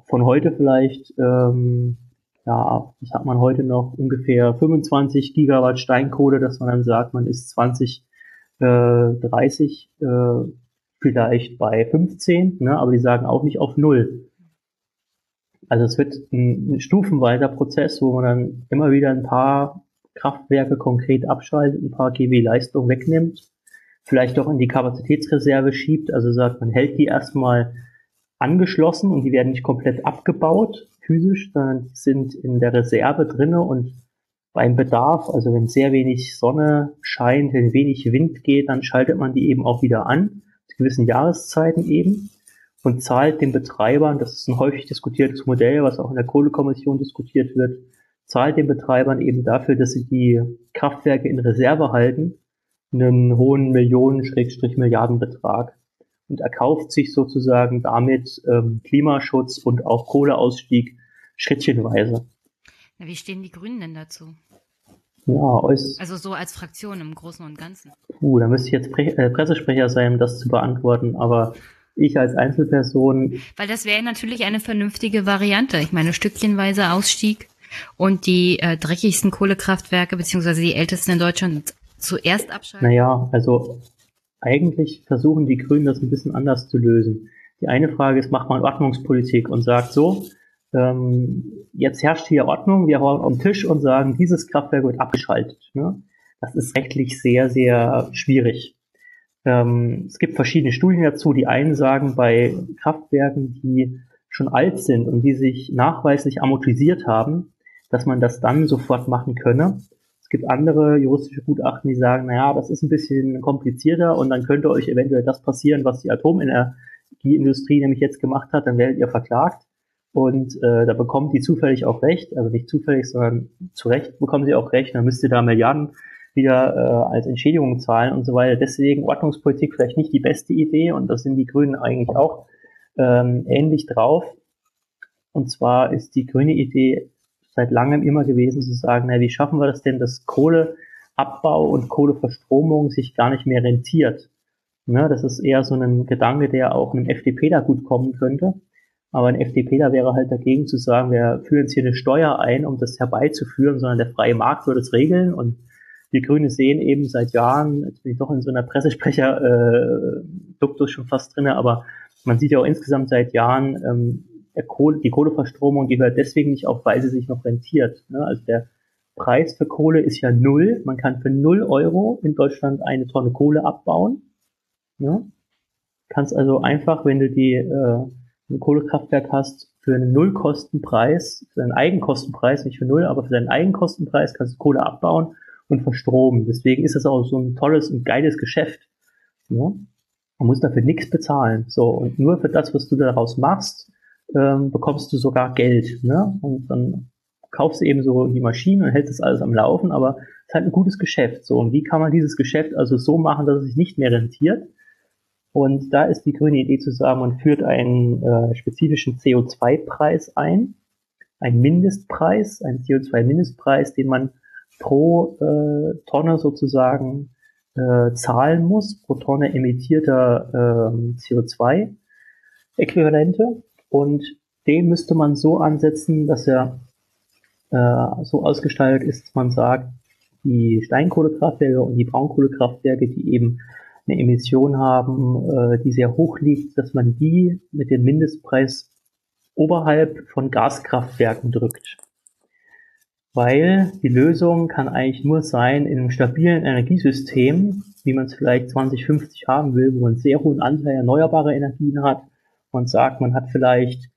von heute vielleicht, ähm, ja, was hat man heute noch, ungefähr 25 Gigawatt Steinkohle, dass man dann sagt, man ist 20, äh, 30 äh, vielleicht bei 15, ne, aber die sagen auch nicht auf Null. Also es wird ein, ein stufenweiter Prozess, wo man dann immer wieder ein paar Kraftwerke konkret abschaltet, ein paar GW Leistung wegnimmt, vielleicht auch in die Kapazitätsreserve schiebt, also sagt, man hält die erstmal angeschlossen und die werden nicht komplett abgebaut physisch, sondern sind in der Reserve drinne und beim Bedarf, also wenn sehr wenig Sonne scheint, wenn wenig Wind geht, dann schaltet man die eben auch wieder an, zu gewissen Jahreszeiten eben und zahlt den Betreibern, das ist ein häufig diskutiertes Modell, was auch in der Kohlekommission diskutiert wird, zahlt den Betreibern eben dafür, dass sie die Kraftwerke in Reserve halten, einen hohen Millionen-Milliardenbetrag und erkauft sich sozusagen damit ähm, Klimaschutz und auch Kohleausstieg schrittchenweise. Ja, wie stehen die Grünen denn dazu? Ja, also so als Fraktion im Großen und Ganzen. Uh, da müsste ich jetzt Pre äh, Pressesprecher sein, um das zu beantworten, aber ich als Einzelperson. Weil das wäre natürlich eine vernünftige Variante. Ich meine, stückchenweise Ausstieg und die äh, dreckigsten Kohlekraftwerke, beziehungsweise die ältesten in Deutschland, zuerst abschalten. Naja, also eigentlich versuchen die Grünen das ein bisschen anders zu lösen. Die eine Frage ist, macht man Ordnungspolitik und sagt so, ähm, jetzt herrscht hier Ordnung, wir hauen am Tisch und sagen, dieses Kraftwerk wird abgeschaltet. Ne? Das ist rechtlich sehr, sehr schwierig. Ähm, es gibt verschiedene Studien dazu. Die einen sagen, bei Kraftwerken, die schon alt sind und die sich nachweislich amortisiert haben, dass man das dann sofort machen könne. Gibt andere juristische Gutachten, die sagen, naja, das ist ein bisschen komplizierter und dann könnte euch eventuell das passieren, was die Atomenergieindustrie nämlich jetzt gemacht hat, dann werdet ihr verklagt. Und äh, da bekommt die zufällig auch recht, also nicht zufällig, sondern zu Recht bekommen sie auch recht, dann müsst ihr da Milliarden wieder äh, als Entschädigung zahlen und so weiter. Deswegen Ordnungspolitik vielleicht nicht die beste Idee und das sind die Grünen eigentlich auch ähm, ähnlich drauf. Und zwar ist die grüne Idee seit langem immer gewesen zu sagen, na, wie schaffen wir das denn, dass Kohleabbau und Kohleverstromung sich gar nicht mehr rentiert. Ne, das ist eher so ein Gedanke, der auch einem FDP da gut kommen könnte. Aber ein FDP da wäre halt dagegen zu sagen, wir führen jetzt hier eine Steuer ein, um das herbeizuführen, sondern der freie Markt würde es regeln und die Grüne sehen eben seit Jahren, jetzt bin ich doch in so einer Pressesprecher-Duktus äh, schon fast drinne, aber man sieht ja auch insgesamt seit Jahren, ähm, Kohle, die Kohleverstromung, die hört deswegen nicht auf, weil sie sich noch rentiert. Ne? Also der Preis für Kohle ist ja null. Man kann für null Euro in Deutschland eine Tonne Kohle abbauen. Ne? Kannst also einfach, wenn du die äh, ein Kohlekraftwerk hast, für einen Nullkostenpreis, für einen Eigenkostenpreis, nicht für null, aber für deinen Eigenkostenpreis kannst du Kohle abbauen und verstromen. Deswegen ist es auch so ein tolles und geiles Geschäft. Ne? Man muss dafür nichts bezahlen. So, und nur für das, was du daraus machst, ähm, bekommst du sogar Geld. Ne? Und dann kaufst du eben so die Maschine und hältst das alles am Laufen, aber es ist halt ein gutes Geschäft. So, und wie kann man dieses Geschäft also so machen, dass es sich nicht mehr rentiert? Und da ist die grüne Idee zu sagen, man führt einen äh, spezifischen CO2-Preis ein, einen Mindestpreis, einen CO2-Mindestpreis, den man pro äh, Tonne sozusagen äh, zahlen muss, pro Tonne emittierter äh, CO2-Äquivalente. Und den müsste man so ansetzen, dass er äh, so ausgestaltet ist, dass man sagt, die Steinkohlekraftwerke und die Braunkohlekraftwerke, die eben eine Emission haben, äh, die sehr hoch liegt, dass man die mit dem Mindestpreis oberhalb von Gaskraftwerken drückt. Weil die Lösung kann eigentlich nur sein, in einem stabilen Energiesystem, wie man es vielleicht 2050 haben will, wo man einen sehr hohen Anteil erneuerbarer Energien hat. Man sagt, man hat vielleicht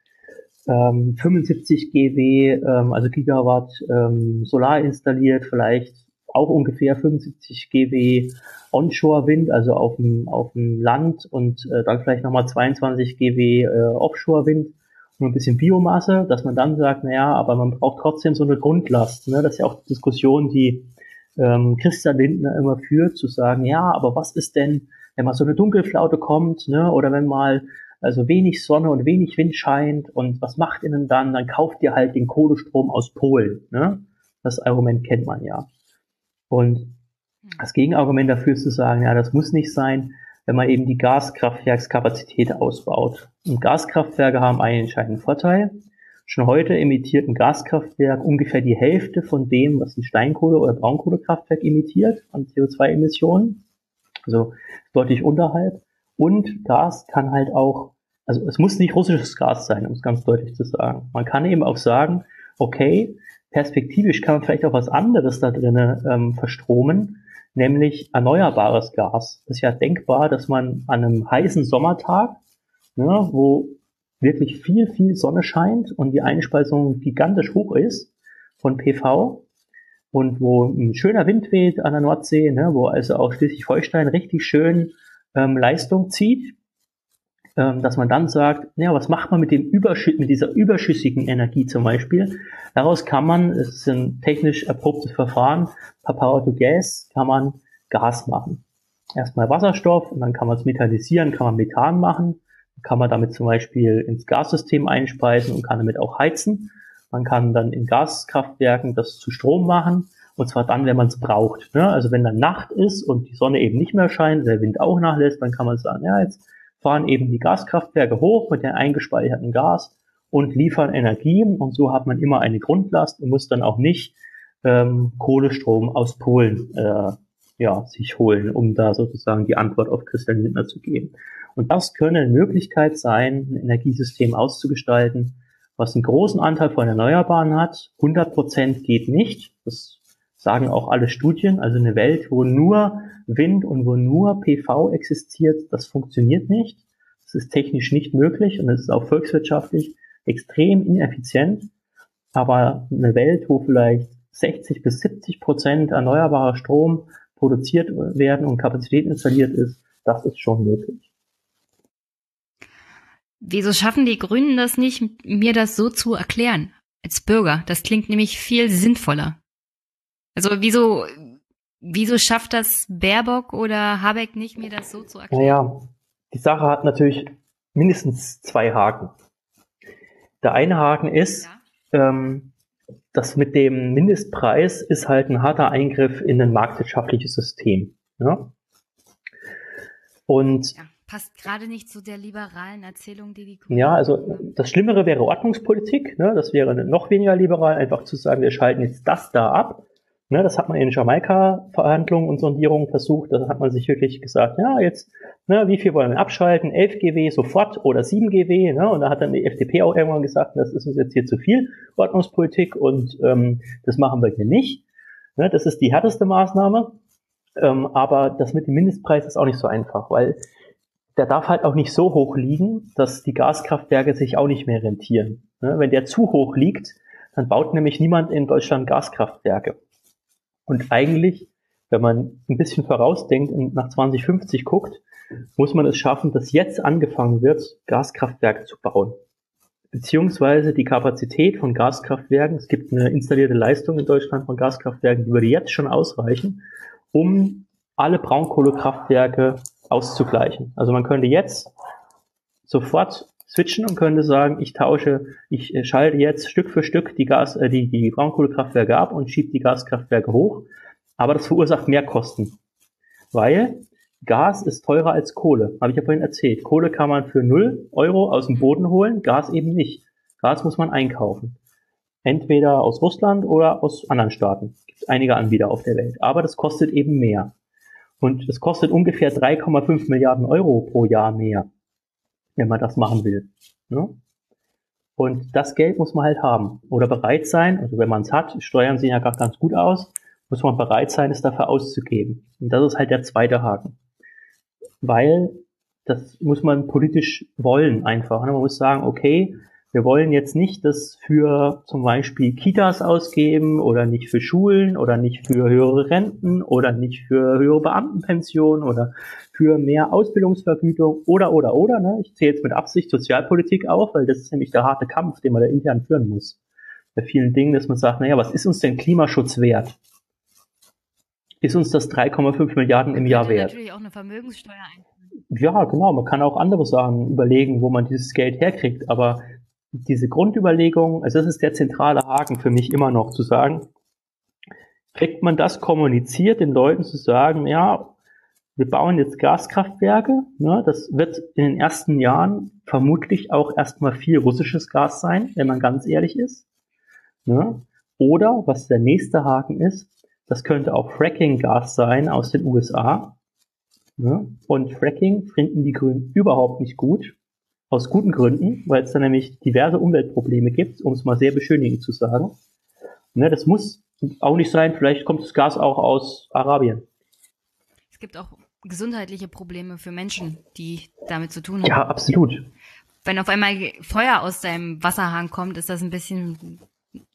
ähm, 75 GW, ähm, also Gigawatt ähm, Solar installiert, vielleicht auch ungefähr 75 GW Onshore-Wind, also auf dem, auf dem Land und äh, dann vielleicht nochmal 22 GW äh, Offshore-Wind und ein bisschen Biomasse, dass man dann sagt, naja, aber man braucht trotzdem so eine Grundlast. Ne? Das ist ja auch die Diskussion, die ähm, Christian Lindner immer führt, zu sagen, ja, aber was ist denn, wenn mal so eine Dunkelflaute kommt, ne? oder wenn mal also wenig Sonne und wenig Wind scheint und was macht ihr denn dann? Dann kauft ihr halt den Kohlestrom aus Polen. Ne? Das Argument kennt man ja. Und das Gegenargument dafür ist zu sagen, ja, das muss nicht sein, wenn man eben die Gaskraftwerkskapazität ausbaut. Und Gaskraftwerke haben einen entscheidenden Vorteil. Schon heute emittiert ein Gaskraftwerk ungefähr die Hälfte von dem, was ein Steinkohle- oder Braunkohlekraftwerk emittiert an CO2-Emissionen. Also deutlich unterhalb. Und Gas kann halt auch, also es muss nicht russisches Gas sein, um es ganz deutlich zu sagen. Man kann eben auch sagen, okay, perspektivisch kann man vielleicht auch was anderes da drinnen ähm, verstromen, nämlich erneuerbares Gas. Es ist ja denkbar, dass man an einem heißen Sommertag, ne, wo wirklich viel, viel Sonne scheint und die Einspeisung gigantisch hoch ist von PV und wo ein schöner Wind weht an der Nordsee, ne, wo also auch Schleswig-Holstein richtig schön ähm, Leistung zieht, ähm, dass man dann sagt, ja, was macht man mit dem Überschütt, mit dieser überschüssigen Energie zum Beispiel? Daraus kann man, es ist ein technisch erprobtes Verfahren, per Power to Gas kann man Gas machen. Erstmal Wasserstoff und dann kann man es metallisieren, kann man Methan machen, kann man damit zum Beispiel ins Gassystem einspeisen und kann damit auch heizen. Man kann dann in Gaskraftwerken das zu Strom machen und zwar dann, wenn man es braucht. Ne? Also wenn dann Nacht ist und die Sonne eben nicht mehr scheint, der Wind auch nachlässt, dann kann man sagen, ja, jetzt fahren eben die Gaskraftwerke hoch mit dem eingespeicherten Gas und liefern Energie und so hat man immer eine Grundlast und muss dann auch nicht ähm, Kohlestrom aus Polen äh, ja, sich holen, um da sozusagen die Antwort auf Christian Lindner zu geben. Und das könnte eine Möglichkeit sein, ein Energiesystem auszugestalten, was einen großen Anteil von Erneuerbaren hat. 100 Prozent geht nicht. Das sagen auch alle Studien. Also eine Welt, wo nur Wind und wo nur PV existiert, das funktioniert nicht. Das ist technisch nicht möglich und es ist auch volkswirtschaftlich extrem ineffizient. Aber eine Welt, wo vielleicht 60 bis 70 Prozent erneuerbarer Strom produziert werden und Kapazität installiert ist, das ist schon möglich. Wieso schaffen die Grünen das nicht, mir das so zu erklären? Als Bürger. Das klingt nämlich viel sinnvoller. Also wieso, wieso schafft das Baerbock oder Habeck nicht, mir das so zu erklären? Naja, die Sache hat natürlich mindestens zwei Haken. Der eine Haken ist, ja. ähm, das mit dem Mindestpreis ist halt ein harter Eingriff in ein marktwirtschaftliches System. Ja? Und ja, passt gerade nicht zu der liberalen Erzählung, die die Grünen Ja, also das Schlimmere wäre Ordnungspolitik. Ne? Das wäre noch weniger liberal, einfach zu sagen, wir schalten jetzt das da ab Ne, das hat man in Jamaika-Verhandlungen und Sondierungen versucht. Da hat man sich wirklich gesagt, ja, jetzt, ne, wie viel wollen wir abschalten? 11 GW sofort oder 7 GW. Ne? Und da hat dann die FDP auch irgendwann gesagt, das ist uns jetzt hier zu viel Ordnungspolitik und ähm, das machen wir hier nicht. Ne, das ist die härteste Maßnahme. Ähm, aber das mit dem Mindestpreis ist auch nicht so einfach, weil der darf halt auch nicht so hoch liegen, dass die Gaskraftwerke sich auch nicht mehr rentieren. Ne? Wenn der zu hoch liegt, dann baut nämlich niemand in Deutschland Gaskraftwerke. Und eigentlich, wenn man ein bisschen vorausdenkt und nach 2050 guckt, muss man es schaffen, dass jetzt angefangen wird, Gaskraftwerke zu bauen. Beziehungsweise die Kapazität von Gaskraftwerken, es gibt eine installierte Leistung in Deutschland von Gaskraftwerken, die würde jetzt schon ausreichen, um alle Braunkohlekraftwerke auszugleichen. Also man könnte jetzt sofort switchen und könnte sagen, ich tausche, ich äh, schalte jetzt Stück für Stück die Gas, äh, die, die Braunkohlekraftwerke ab und schiebe die Gaskraftwerke hoch. Aber das verursacht mehr Kosten. Weil Gas ist teurer als Kohle, habe ich ja vorhin erzählt. Kohle kann man für 0 Euro aus dem Boden holen, Gas eben nicht. Gas muss man einkaufen. Entweder aus Russland oder aus anderen Staaten. Gibt einige Anbieter auf der Welt. Aber das kostet eben mehr. Und es kostet ungefähr 3,5 Milliarden Euro pro Jahr mehr, wenn man das machen will. Ne? Und das Geld muss man halt haben oder bereit sein. Also wenn man es hat, Steuern sehen ja gar ganz gut aus, muss man bereit sein, es dafür auszugeben. Und das ist halt der zweite Haken. Weil das muss man politisch wollen einfach. Ne? Man muss sagen, okay, wir wollen jetzt nicht das für zum Beispiel Kitas ausgeben oder nicht für Schulen oder nicht für höhere Renten oder nicht für höhere Beamtenpensionen oder für mehr Ausbildungsvergütung oder oder oder. Ne? Ich zähle jetzt mit Absicht Sozialpolitik auf, weil das ist nämlich der harte Kampf, den man da intern führen muss. Bei vielen Dingen, dass man sagt, naja, was ist uns denn Klimaschutz wert? Ist uns das 3,5 Milliarden im Jahr wert? Natürlich auch eine Vermögenssteuer ja, genau. Man kann auch andere Sachen überlegen, wo man dieses Geld herkriegt. Aber diese Grundüberlegung, also das ist der zentrale Haken für mich immer noch zu sagen, kriegt man das kommuniziert, den Leuten zu sagen, ja, wir bauen jetzt Gaskraftwerke, ne, das wird in den ersten Jahren vermutlich auch erstmal viel russisches Gas sein, wenn man ganz ehrlich ist. Ne? Oder, was der nächste Haken ist, das könnte auch Fracking-Gas sein aus den USA. Ne? Und Fracking finden die Grünen überhaupt nicht gut. Aus guten Gründen, weil es da nämlich diverse Umweltprobleme gibt, um es mal sehr beschönigend zu sagen. Ne, das muss auch nicht sein, vielleicht kommt das Gas auch aus Arabien. Es gibt auch gesundheitliche Probleme für Menschen, die damit zu tun haben. Ja, absolut. Wenn auf einmal Feuer aus deinem Wasserhahn kommt, ist das ein bisschen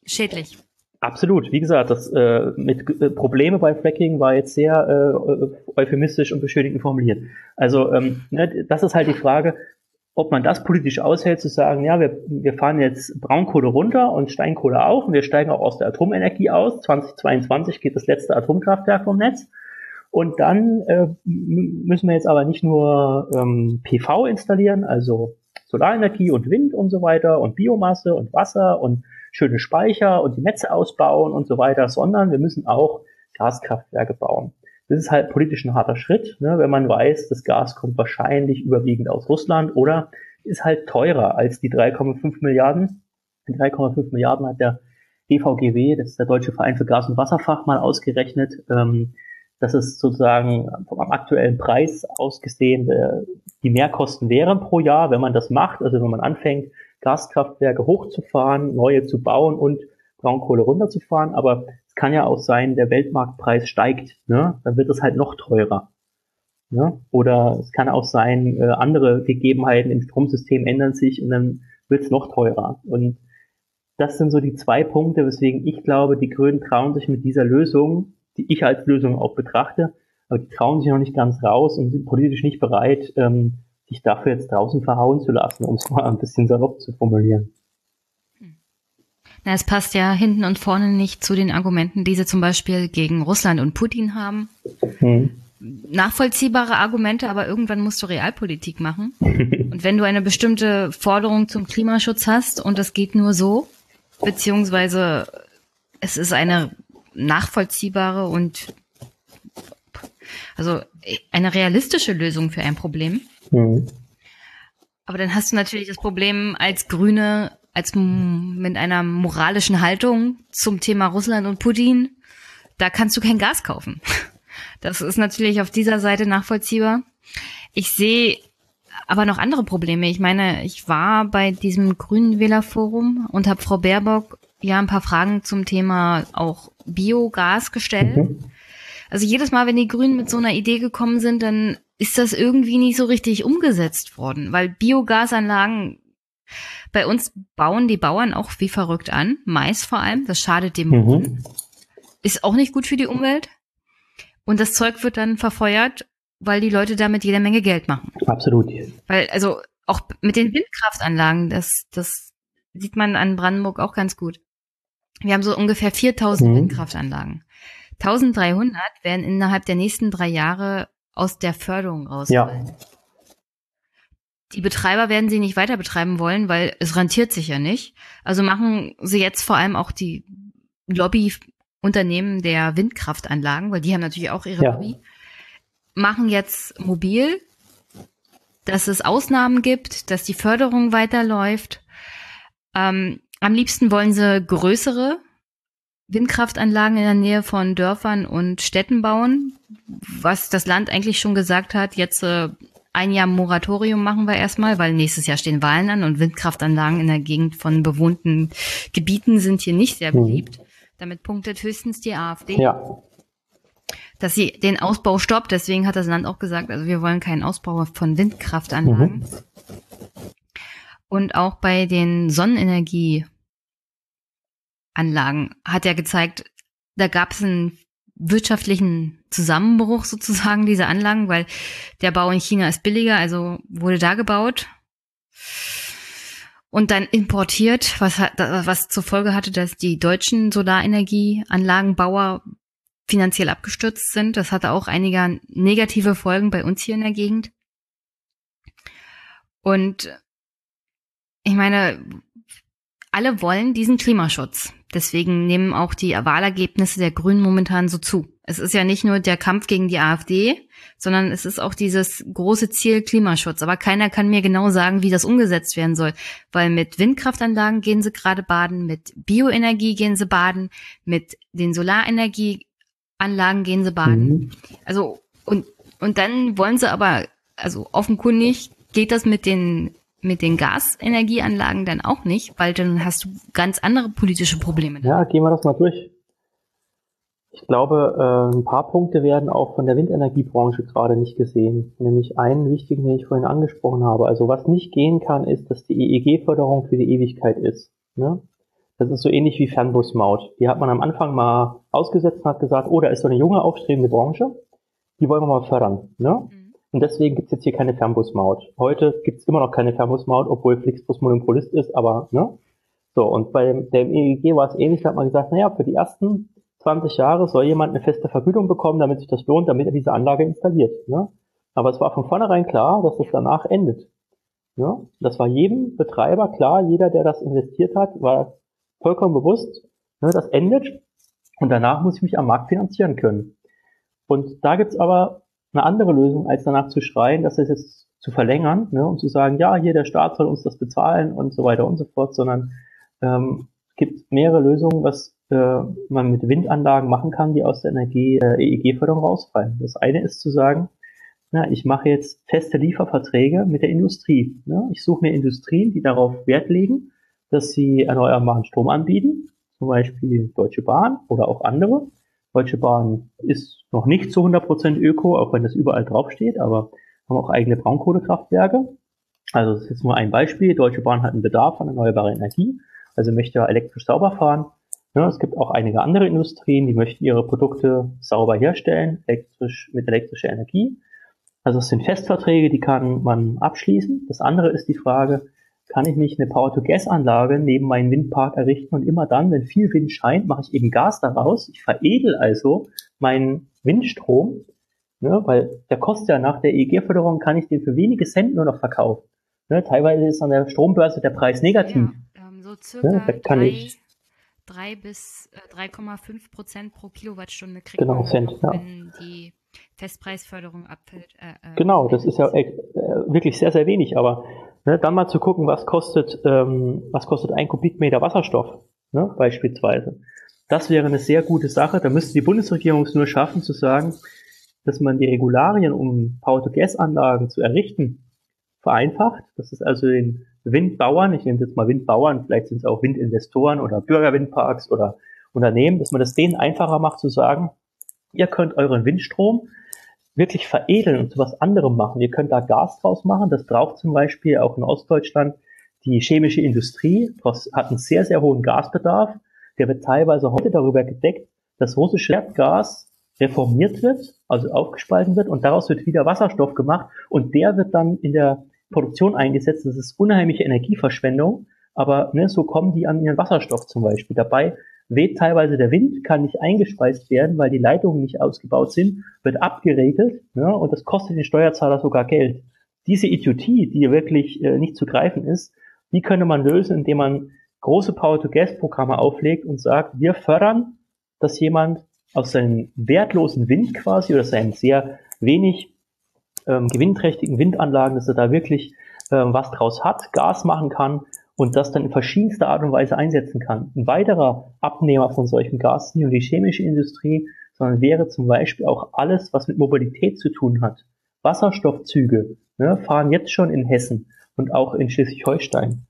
schädlich. Absolut. Wie gesagt, das äh, mit äh, Probleme bei Fracking war jetzt sehr äh, euphemistisch und beschönigend formuliert. Also ähm, ne, das ist halt die Frage, ob man das politisch aushält, zu sagen, ja, wir, wir fahren jetzt Braunkohle runter und Steinkohle auch und wir steigen auch aus der Atomenergie aus. 2022 geht das letzte Atomkraftwerk vom Netz. Und dann äh, müssen wir jetzt aber nicht nur ähm, PV installieren, also Solarenergie und Wind und so weiter und Biomasse und Wasser und schöne Speicher und die Netze ausbauen und so weiter, sondern wir müssen auch Gaskraftwerke bauen. Das ist halt politisch ein harter Schritt, ne, wenn man weiß, das Gas kommt wahrscheinlich überwiegend aus Russland oder ist halt teurer als die 3,5 Milliarden. Die 3,5 Milliarden hat der DVGW, das ist der Deutsche Verein für Gas- und Wasserfach, mal ausgerechnet. Ähm, das ist sozusagen vom aktuellen Preis ausgesehen äh, die Mehrkosten wären pro Jahr, wenn man das macht, also wenn man anfängt, Gaskraftwerke hochzufahren, neue zu bauen und Braunkohle runterzufahren. Aber kann ja auch sein, der Weltmarktpreis steigt, ne? dann wird es halt noch teurer. Ne? Oder es kann auch sein, äh, andere Gegebenheiten im Stromsystem ändern sich und dann wird es noch teurer. Und das sind so die zwei Punkte, weswegen ich glaube, die Grünen trauen sich mit dieser Lösung, die ich als Lösung auch betrachte, aber die trauen sich noch nicht ganz raus und sind politisch nicht bereit, ähm, sich dafür jetzt draußen verhauen zu lassen, um es mal ein bisschen salopp zu formulieren. Na, es passt ja hinten und vorne nicht zu den Argumenten, die sie zum Beispiel gegen Russland und Putin haben. Hm. Nachvollziehbare Argumente, aber irgendwann musst du Realpolitik machen. und wenn du eine bestimmte Forderung zum Klimaschutz hast und das geht nur so, beziehungsweise es ist eine nachvollziehbare und also eine realistische Lösung für ein Problem. Mhm. Aber dann hast du natürlich das Problem als Grüne als mit einer moralischen Haltung zum Thema Russland und Putin, da kannst du kein Gas kaufen. Das ist natürlich auf dieser Seite nachvollziehbar. Ich sehe aber noch andere Probleme. Ich meine, ich war bei diesem Grünen Wählerforum und habe Frau Baerbock ja ein paar Fragen zum Thema auch Biogas gestellt. Mhm. Also jedes Mal, wenn die Grünen mit so einer Idee gekommen sind, dann ist das irgendwie nicht so richtig umgesetzt worden, weil Biogasanlagen bei uns bauen die Bauern auch wie verrückt an, Mais vor allem, das schadet dem mhm. Boden. Ist auch nicht gut für die Umwelt. Und das Zeug wird dann verfeuert, weil die Leute damit jede Menge Geld machen. Absolut. Weil, also auch mit den Windkraftanlagen, das, das sieht man an Brandenburg auch ganz gut. Wir haben so ungefähr 4000 mhm. Windkraftanlagen. 1300 werden innerhalb der nächsten drei Jahre aus der Förderung rausfallen. Ja. Die Betreiber werden sie nicht weiter betreiben wollen, weil es rentiert sich ja nicht. Also machen sie jetzt vor allem auch die Lobbyunternehmen der Windkraftanlagen, weil die haben natürlich auch ihre ja. Lobby, machen jetzt mobil, dass es Ausnahmen gibt, dass die Förderung weiterläuft. Ähm, am liebsten wollen sie größere Windkraftanlagen in der Nähe von Dörfern und Städten bauen, was das Land eigentlich schon gesagt hat, jetzt äh, ein Jahr Moratorium machen wir erstmal, weil nächstes Jahr stehen Wahlen an und Windkraftanlagen in der Gegend von bewohnten Gebieten sind hier nicht sehr mhm. beliebt. Mhm. Damit punktet höchstens die AfD. Ja. Dass sie den Ausbau stoppt. Deswegen hat das Land auch gesagt, also wir wollen keinen Ausbau von Windkraftanlagen. Mhm. Und auch bei den Sonnenenergieanlagen hat er gezeigt, da gab es einen wirtschaftlichen Zusammenbruch sozusagen dieser Anlagen, weil der Bau in China ist billiger, also wurde da gebaut und dann importiert, was, was zur Folge hatte, dass die deutschen Solarenergieanlagenbauer finanziell abgestürzt sind. Das hatte auch einige negative Folgen bei uns hier in der Gegend. Und ich meine, alle wollen diesen Klimaschutz. Deswegen nehmen auch die Wahlergebnisse der Grünen momentan so zu. Es ist ja nicht nur der Kampf gegen die AfD, sondern es ist auch dieses große Ziel Klimaschutz. Aber keiner kann mir genau sagen, wie das umgesetzt werden soll. Weil mit Windkraftanlagen gehen sie gerade baden, mit Bioenergie gehen sie baden, mit den Solarenergieanlagen gehen sie baden. Mhm. Also, und, und dann wollen sie aber, also offenkundig geht das mit den mit den Gasenergieanlagen dann auch nicht, weil dann hast du ganz andere politische Probleme. Ja, gehen wir das mal durch. Ich glaube, äh, ein paar Punkte werden auch von der Windenergiebranche gerade nicht gesehen. Nämlich einen wichtigen, den ich vorhin angesprochen habe. Also was nicht gehen kann, ist, dass die EEG-Förderung für die Ewigkeit ist. Ne? Das ist so ähnlich wie Fernbusmaut. Die hat man am Anfang mal ausgesetzt und hat gesagt, oh, da ist so eine junge, aufstrebende Branche, die wollen wir mal fördern. Ne? Mhm. Und deswegen gibt es jetzt hier keine Fernbusmaut. Heute gibt es immer noch keine Fernbusmaut, obwohl Flixbus Monopolist ist, aber ne? So, und bei dem EEG war es ähnlich, da hat man gesagt, naja, für die ersten 20 Jahre soll jemand eine feste Vergütung bekommen, damit sich das lohnt, damit er diese Anlage installiert. Ne? Aber es war von vornherein klar, dass das danach endet. Ne? Das war jedem Betreiber klar, jeder, der das investiert hat, war vollkommen bewusst, ne, das endet und danach muss ich mich am Markt finanzieren können. Und da gibt's aber eine andere Lösung, als danach zu schreien, dass es jetzt zu verlängern ne, und zu sagen, ja, hier der Staat soll uns das bezahlen und so weiter und so fort, sondern ähm, es gibt mehrere Lösungen, was äh, man mit Windanlagen machen kann, die aus der Energie äh, EEG-Förderung rausfallen. Das eine ist zu sagen, na, ich mache jetzt feste Lieferverträge mit der Industrie. Ne? Ich suche mir Industrien, die darauf Wert legen, dass sie erneuerbaren Strom anbieten, zum Beispiel Deutsche Bahn oder auch andere. Deutsche Bahn ist noch nicht zu 100% Öko, auch wenn das überall draufsteht, aber haben auch eigene Braunkohlekraftwerke. Also das ist jetzt nur ein Beispiel. Deutsche Bahn hat einen Bedarf an erneuerbarer Energie, also möchte elektrisch sauber fahren. Ja, es gibt auch einige andere Industrien, die möchten ihre Produkte sauber herstellen, elektrisch, mit elektrischer Energie. Also es sind Festverträge, die kann man abschließen. Das andere ist die Frage, kann ich nicht eine Power-to-Gas-Anlage neben meinen Windpark errichten und immer dann, wenn viel Wind scheint, mache ich eben Gas daraus. Ich veredel also meinen Windstrom, ne, weil der kostet ja nach der EEG-Förderung, kann ich den für wenige Cent nur noch verkaufen. Ne, teilweise ist an der Strombörse der Preis negativ. Ja, ähm, so circa ne, kann drei, ich, 3 bis äh, 3,5 Prozent pro Kilowattstunde kriegt genau, Cent, ja. wenn die Festpreisförderung abfällt. Äh, äh, genau, das ist ja äh, wirklich sehr, sehr wenig, aber Ne, dann mal zu gucken, was kostet, ähm, was kostet ein Kubikmeter Wasserstoff, ne, beispielsweise. Das wäre eine sehr gute Sache. Da müsste die Bundesregierung es nur schaffen zu sagen, dass man die Regularien, um Power-to-Gas-Anlagen zu errichten, vereinfacht. Das ist also den Windbauern, ich nenne jetzt mal Windbauern, vielleicht sind es auch Windinvestoren oder Bürgerwindparks oder Unternehmen, dass man das denen einfacher macht zu sagen, ihr könnt euren Windstrom wirklich veredeln und zu was anderem machen. Ihr könnt da Gas draus machen. Das braucht zum Beispiel auch in Ostdeutschland die chemische Industrie. Das hat einen sehr, sehr hohen Gasbedarf. Der wird teilweise heute darüber gedeckt, dass russische Erdgas reformiert wird, also aufgespalten wird und daraus wird wieder Wasserstoff gemacht und der wird dann in der Produktion eingesetzt. Das ist unheimliche Energieverschwendung, aber ne, so kommen die an ihren Wasserstoff zum Beispiel. Dabei weht teilweise der Wind, kann nicht eingespeist werden, weil die Leitungen nicht ausgebaut sind, wird abgeregelt ja, und das kostet den Steuerzahler sogar Geld. diese Idiotie, die wirklich äh, nicht zu greifen ist, die könnte man lösen, indem man große Power-to-Gas-Programme auflegt und sagt, wir fördern, dass jemand aus seinem wertlosen Wind quasi oder seinen sehr wenig ähm, gewinnträchtigen Windanlagen, dass er da wirklich ähm, was draus hat, Gas machen kann und das dann in verschiedenster Art und Weise einsetzen kann. Ein weiterer Abnehmer von solchem Gas ist nicht nur die chemische Industrie, sondern wäre zum Beispiel auch alles, was mit Mobilität zu tun hat. Wasserstoffzüge ne, fahren jetzt schon in Hessen und auch in Schleswig-Holstein.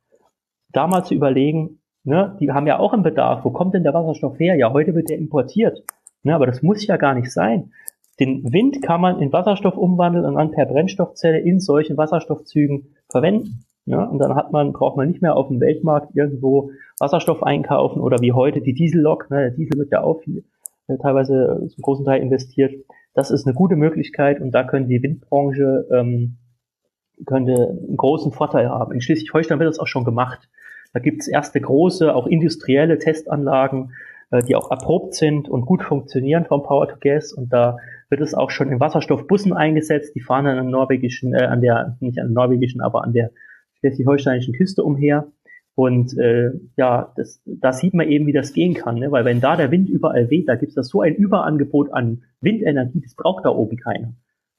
Da mal zu überlegen, ne, die haben ja auch einen Bedarf. Wo kommt denn der Wasserstoff her? Ja, heute wird der importiert. Ne, aber das muss ja gar nicht sein. Den Wind kann man in Wasserstoff umwandeln und dann per Brennstoffzelle in solchen Wasserstoffzügen verwenden. Ja, und dann hat man, braucht man nicht mehr auf dem Weltmarkt irgendwo Wasserstoff einkaufen oder wie heute die Diesellok. Ne, der Diesel wird ja auch viel, äh, teilweise zum großen Teil investiert. Das ist eine gute Möglichkeit und da könnte die Windbranche ähm, könnte einen großen Vorteil haben. In Schleswig-Holstein wird das auch schon gemacht. Da gibt es erste große, auch industrielle Testanlagen, äh, die auch erprobt sind und gut funktionieren vom Power to Gas. Und da wird es auch schon in Wasserstoffbussen eingesetzt. Die fahren dann an norwegischen, äh, an der, nicht an norwegischen, aber an der schleswig-holsteinischen Küste umher. Und äh, ja, das, da sieht man eben, wie das gehen kann, ne? weil wenn da der Wind überall weht, da gibt es da so ein Überangebot an Windenergie, das braucht da oben keiner.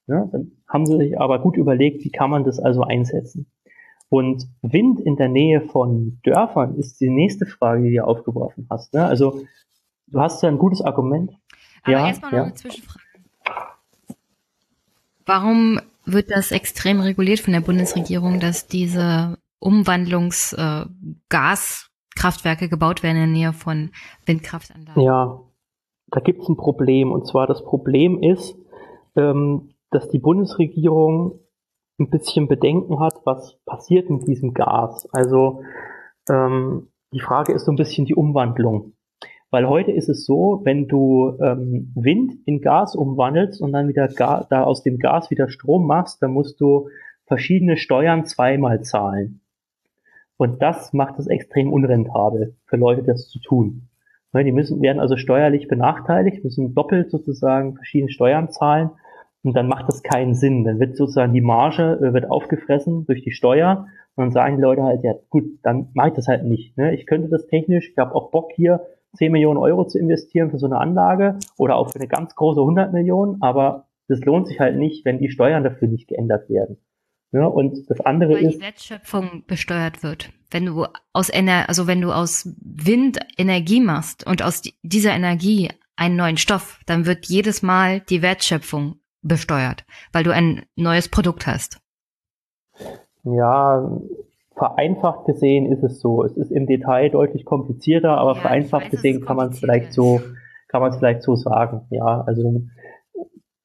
Ja, dann haben sie sich aber gut überlegt, wie kann man das also einsetzen. Und Wind in der Nähe von Dörfern ist die nächste Frage, die du aufgeworfen hast. Ne? Also du hast ja ein gutes Argument. Aber ja, erstmal noch ja. eine Zwischenfrage. Warum wird das extrem reguliert von der Bundesregierung, dass diese Umwandlungsgaskraftwerke äh, gebaut werden in der Nähe von Windkraftanlagen? Ja, da gibt es ein Problem. Und zwar das Problem ist, ähm, dass die Bundesregierung ein bisschen Bedenken hat, was passiert mit diesem Gas. Also ähm, die Frage ist so ein bisschen die Umwandlung. Weil heute ist es so, wenn du ähm, Wind in Gas umwandelst und dann wieder Ga da aus dem Gas wieder Strom machst, dann musst du verschiedene Steuern zweimal zahlen. Und das macht es extrem unrentabel für Leute, das zu tun. Ne, die müssen, werden also steuerlich benachteiligt, müssen doppelt sozusagen verschiedene Steuern zahlen und dann macht das keinen Sinn. Dann wird sozusagen die Marge äh, wird aufgefressen durch die Steuer und dann sagen die Leute halt, ja gut, dann mache ich das halt nicht. Ne? Ich könnte das technisch, ich habe auch Bock hier 10 Millionen Euro zu investieren für so eine Anlage oder auch für eine ganz große 100 Millionen, aber das lohnt sich halt nicht, wenn die Steuern dafür nicht geändert werden. Ja, und das andere Weil ist. die Wertschöpfung besteuert wird. Wenn du aus Ener also wenn du aus Wind Energie machst und aus dieser Energie einen neuen Stoff, dann wird jedes Mal die Wertschöpfung besteuert, weil du ein neues Produkt hast. Ja, vereinfacht gesehen ist es so. Es ist im Detail deutlich komplizierter, aber Ja, vereinfacht weiß, gesehen es kann man es vielleicht so, kann man es vielleicht so sagen. Ja, also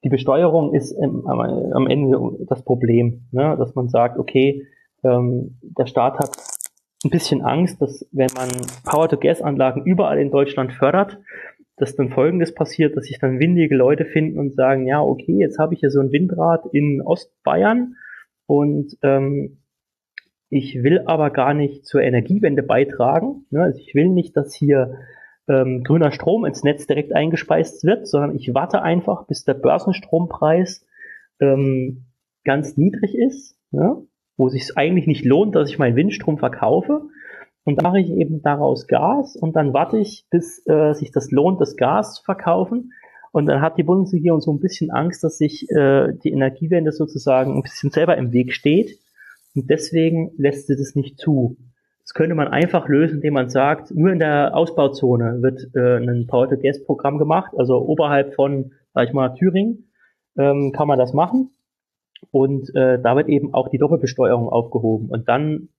die Besteuerung ist im, am, am Ende das Problem, ne? dass man sagt, okay, ähm, der Staat hat ein bisschen Angst, dass wenn man Power-to-Gas-Anlagen überall in Deutschland fördert, dass dann Folgendes passiert, dass sich dann windige Leute finden und sagen, ja, okay, jetzt habe ich hier so ein Windrad in Ostbayern und ähm, ich will aber gar nicht zur Energiewende beitragen. Ne? Also ich will nicht, dass hier ähm, grüner Strom ins Netz direkt eingespeist wird, sondern ich warte einfach, bis der Börsenstrompreis ähm, ganz niedrig ist, ne? wo sich eigentlich nicht lohnt, dass ich meinen Windstrom verkaufe. Und dann mache ich eben daraus Gas und dann warte ich, bis äh, sich das lohnt, das Gas zu verkaufen. Und dann hat die Bundesregierung so ein bisschen Angst, dass sich äh, die Energiewende sozusagen ein bisschen selber im Weg steht. Und deswegen lässt sie das nicht zu. Das könnte man einfach lösen, indem man sagt, nur in der Ausbauzone wird äh, ein Power-to-Gas-Programm gemacht, also oberhalb von, sag ich mal, Thüringen, ähm, kann man das machen. Und äh, da wird eben auch die Doppelbesteuerung aufgehoben. Und dann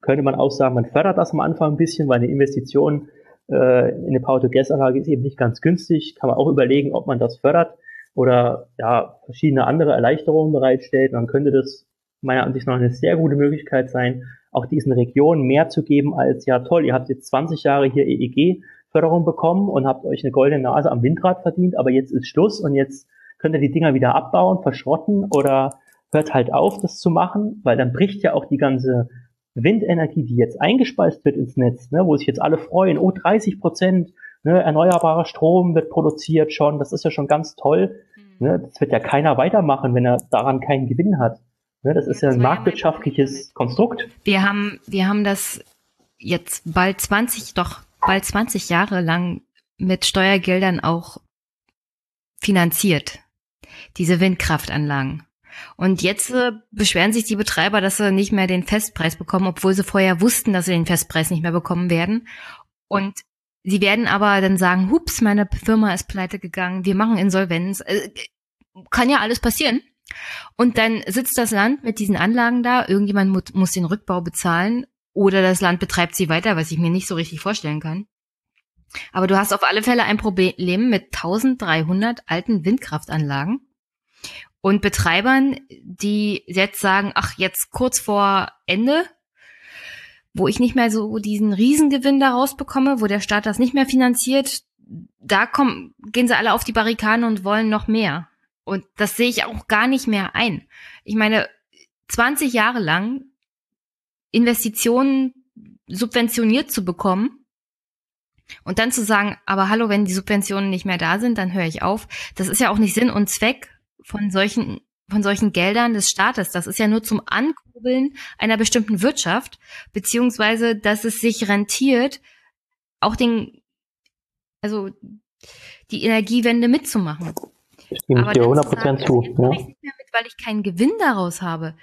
könnte man auch sagen, man fördert das am Anfang ein bisschen, weil eine Investition äh, in eine Power-to-Gas-Anlage ist eben nicht ganz günstig. Kann man auch überlegen, ob man das fördert oder ja verschiedene andere Erleichterungen bereitstellt. Dann könnte das meiner Ansicht nach eine sehr gute Möglichkeit sein, auch diesen Regionen mehr zu geben als, ja toll, ihr habt jetzt 20 Jahre hier EEG-Förderung bekommen und habt euch eine goldene Nase am Windrad verdient, aber jetzt ist Schluss und jetzt könnt ihr die Dinger wieder abbauen, verschrotten oder hört halt auf, das zu machen, weil dann bricht ja auch die ganze Windenergie, die jetzt eingespeist wird ins Netz, ne, wo sich jetzt alle freuen, oh, 30 Prozent ne, erneuerbarer Strom wird produziert schon, das ist ja schon ganz toll. Mhm. Ne, das wird ja keiner weitermachen, wenn er daran keinen Gewinn hat. Ne, das ist ja ein marktwirtschaftliches Konstrukt. Wir haben, wir haben das jetzt bald 20, doch bald 20 Jahre lang mit Steuergeldern auch finanziert. Diese Windkraftanlagen. Und jetzt äh, beschweren sich die Betreiber, dass sie nicht mehr den Festpreis bekommen, obwohl sie vorher wussten, dass sie den Festpreis nicht mehr bekommen werden. Und sie werden aber dann sagen, hups, meine Firma ist pleite gegangen, wir machen Insolvenz. Äh, kann ja alles passieren. Und dann sitzt das Land mit diesen Anlagen da, irgendjemand mu muss den Rückbau bezahlen oder das Land betreibt sie weiter, was ich mir nicht so richtig vorstellen kann. Aber du hast auf alle Fälle ein Problem mit 1300 alten Windkraftanlagen und Betreibern, die jetzt sagen, ach, jetzt kurz vor Ende, wo ich nicht mehr so diesen Riesengewinn daraus bekomme, wo der Staat das nicht mehr finanziert, da kommen, gehen sie alle auf die Barrikaden und wollen noch mehr. Und das sehe ich auch gar nicht mehr ein. Ich meine, 20 Jahre lang Investitionen subventioniert zu bekommen und dann zu sagen, aber hallo, wenn die Subventionen nicht mehr da sind, dann höre ich auf. Das ist ja auch nicht Sinn und Zweck von solchen von solchen Geldern des Staates. Das ist ja nur zum Ankurbeln einer bestimmten Wirtschaft, beziehungsweise, dass es sich rentiert, auch den, also die Energiewende mitzumachen. Stimme ich dir 100% zu. Ja. Ich nicht mehr mit, weil ich keinen Gewinn daraus habe.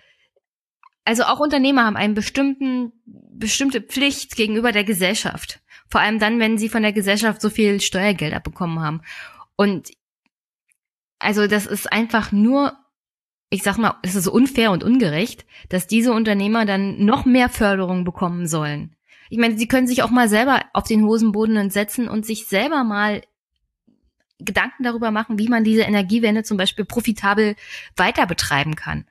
Also auch Unternehmer haben einen bestimmten, bestimmte Pflicht gegenüber der Gesellschaft. Vor allem dann, wenn sie von der Gesellschaft so viel Steuergeld abbekommen haben. Und also das ist einfach nur, ich sag mal, es ist unfair und ungerecht, dass diese Unternehmer dann noch mehr Förderung bekommen sollen. Ich meine, sie können sich auch mal selber auf den Hosenboden setzen und sich selber mal Gedanken darüber machen, wie man diese Energiewende zum Beispiel profitabel weiter betreiben kann.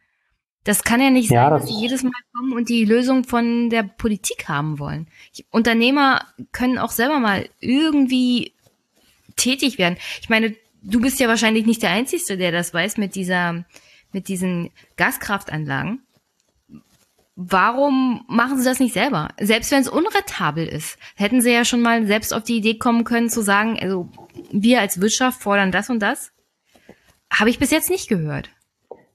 Das kann ja nicht ja, sein, dass sie jedes Mal kommen und die Lösung von der Politik haben wollen. Ich, Unternehmer können auch selber mal irgendwie tätig werden. Ich meine, du bist ja wahrscheinlich nicht der Einzige, der das weiß mit dieser, mit diesen Gaskraftanlagen. Warum machen sie das nicht selber? Selbst wenn es unrentabel ist, hätten sie ja schon mal selbst auf die Idee kommen können zu sagen, also wir als Wirtschaft fordern das und das. Habe ich bis jetzt nicht gehört.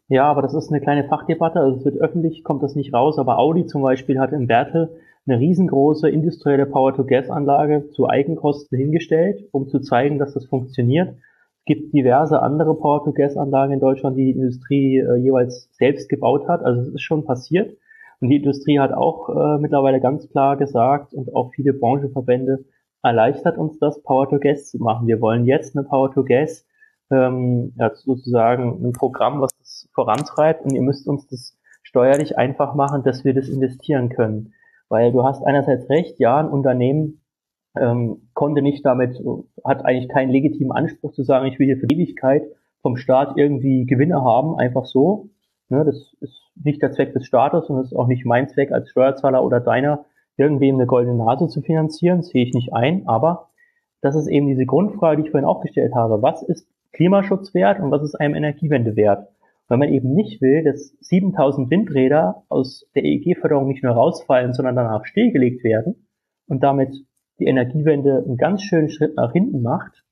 Ja, aber das ist eine kleine Fachdebatte. Also es wird öffentlich, kommt das nicht raus. Aber Audi zum Beispiel hat in Bertel eine riesengroße industrielle Power-to-Gas-Anlage zu Eigenkosten hingestellt, um zu zeigen, dass das funktioniert. Es gibt diverse andere Power-to-Gas-Anlagen in Deutschland, die die Industrie äh, jeweils selbst gebaut hat. Also es ist schon passiert. Und die Industrie hat auch äh, mittlerweile ganz klar gesagt und auch viele Branchenverbände erleichtert uns das, Power-to-Gas zu machen. Wir wollen jetzt eine Power-to-Gas ähm, ja, sozusagen ein Programm, was das vorantreibt und ihr müsst uns das steuerlich einfach machen, dass wir das investieren können. Weil du hast einerseits recht, ja, ein Unternehmen ähm, konnte nicht damit, hat eigentlich keinen legitimen Anspruch zu sagen, ich will hier für Ewigkeit vom Staat irgendwie Gewinne haben, einfach so. Ne, das ist nicht der Zweck des Staates und das ist auch nicht mein Zweck als Steuerzahler oder deiner, irgendwem eine goldene Nase zu finanzieren, sehe ich nicht ein, aber das ist eben diese Grundfrage, die ich vorhin auch gestellt habe. Was ist Klimaschutz wert und was ist einem Energiewende wert? Weil man eben nicht will, dass 7000 Windräder aus der EEG-Förderung nicht nur rausfallen, sondern danach stillgelegt werden und damit die Energiewende einen ganz schönen Schritt nach hinten macht,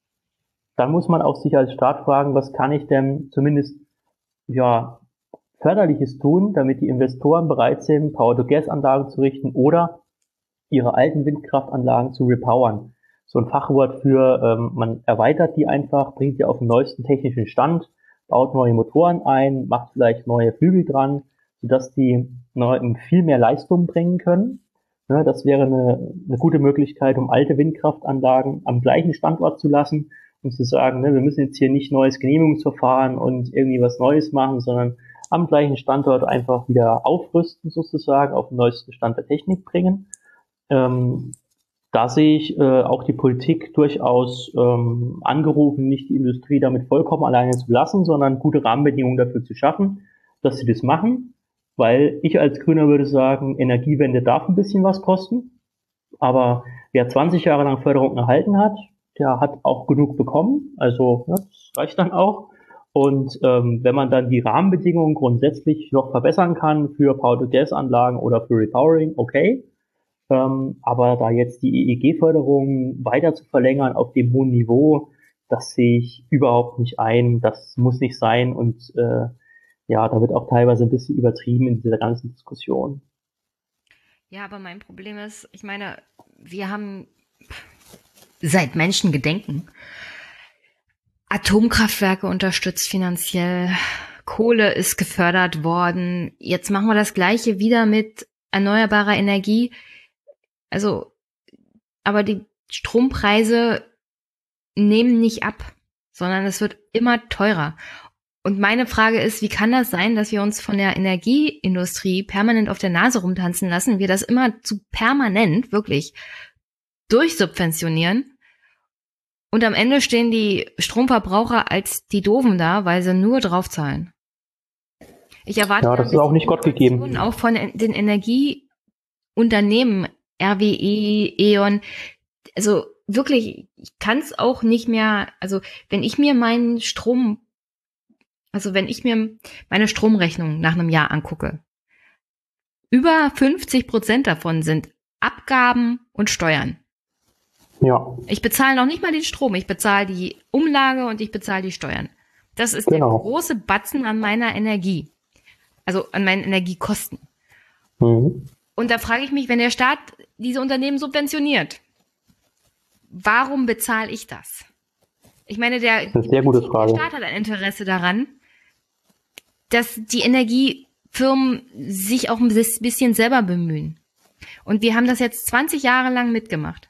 dann muss man auch sich als Staat fragen, was kann ich denn zumindest ja Förderliches tun, damit die Investoren bereit sind, Power-to-Gas-Anlagen zu richten oder ihre alten Windkraftanlagen zu repowern so ein Fachwort für, ähm, man erweitert die einfach, bringt die auf den neuesten technischen Stand, baut neue Motoren ein, macht vielleicht neue Flügel dran, sodass die viel mehr Leistung bringen können. Ne, das wäre eine, eine gute Möglichkeit, um alte Windkraftanlagen am gleichen Standort zu lassen und zu sagen, ne, wir müssen jetzt hier nicht neues Genehmigungsverfahren und irgendwie was Neues machen, sondern am gleichen Standort einfach wieder aufrüsten sozusagen, auf den neuesten Stand der Technik bringen. Ähm, da sehe ich äh, auch die Politik durchaus ähm, angerufen, nicht die Industrie damit vollkommen alleine zu lassen, sondern gute Rahmenbedingungen dafür zu schaffen, dass sie das machen. Weil ich als Grüner würde sagen, Energiewende darf ein bisschen was kosten. Aber wer 20 Jahre lang Förderung erhalten hat, der hat auch genug bekommen. Also ja, das reicht dann auch. Und ähm, wenn man dann die Rahmenbedingungen grundsätzlich noch verbessern kann für Power-to-Gas-Anlagen oder für Repowering, okay. Ähm, aber da jetzt die EEG-Förderung weiter zu verlängern auf dem hohen Niveau, das sehe ich überhaupt nicht ein. Das muss nicht sein. Und äh, ja, da wird auch teilweise ein bisschen übertrieben in dieser ganzen Diskussion. Ja, aber mein Problem ist, ich meine, wir haben seit Menschen gedenken Atomkraftwerke unterstützt finanziell, Kohle ist gefördert worden. Jetzt machen wir das gleiche wieder mit erneuerbarer Energie. Also, aber die Strompreise nehmen nicht ab, sondern es wird immer teurer. Und meine Frage ist, wie kann das sein, dass wir uns von der Energieindustrie permanent auf der Nase rumtanzen lassen, wir das immer zu permanent, wirklich, durchsubventionieren und am Ende stehen die Stromverbraucher als die Doofen da, weil sie nur draufzahlen. Ich erwarte ja, das ist auch nicht Gott gegeben. Auch von den Energieunternehmen, RWE, E.ON. Also wirklich, ich kann es auch nicht mehr, also wenn ich mir meinen Strom also wenn ich mir meine Stromrechnung nach einem Jahr angucke, über 50 Prozent davon sind Abgaben und Steuern. Ja. Ich bezahle noch nicht mal den Strom, ich bezahle die Umlage und ich bezahle die Steuern. Das ist genau. der große Batzen an meiner Energie. Also an meinen Energiekosten. Mhm. Und da frage ich mich, wenn der Staat diese Unternehmen subventioniert, warum bezahle ich das? Ich meine, der, das der Staat hat ein Interesse daran, dass die Energiefirmen sich auch ein bisschen selber bemühen. Und wir haben das jetzt 20 Jahre lang mitgemacht.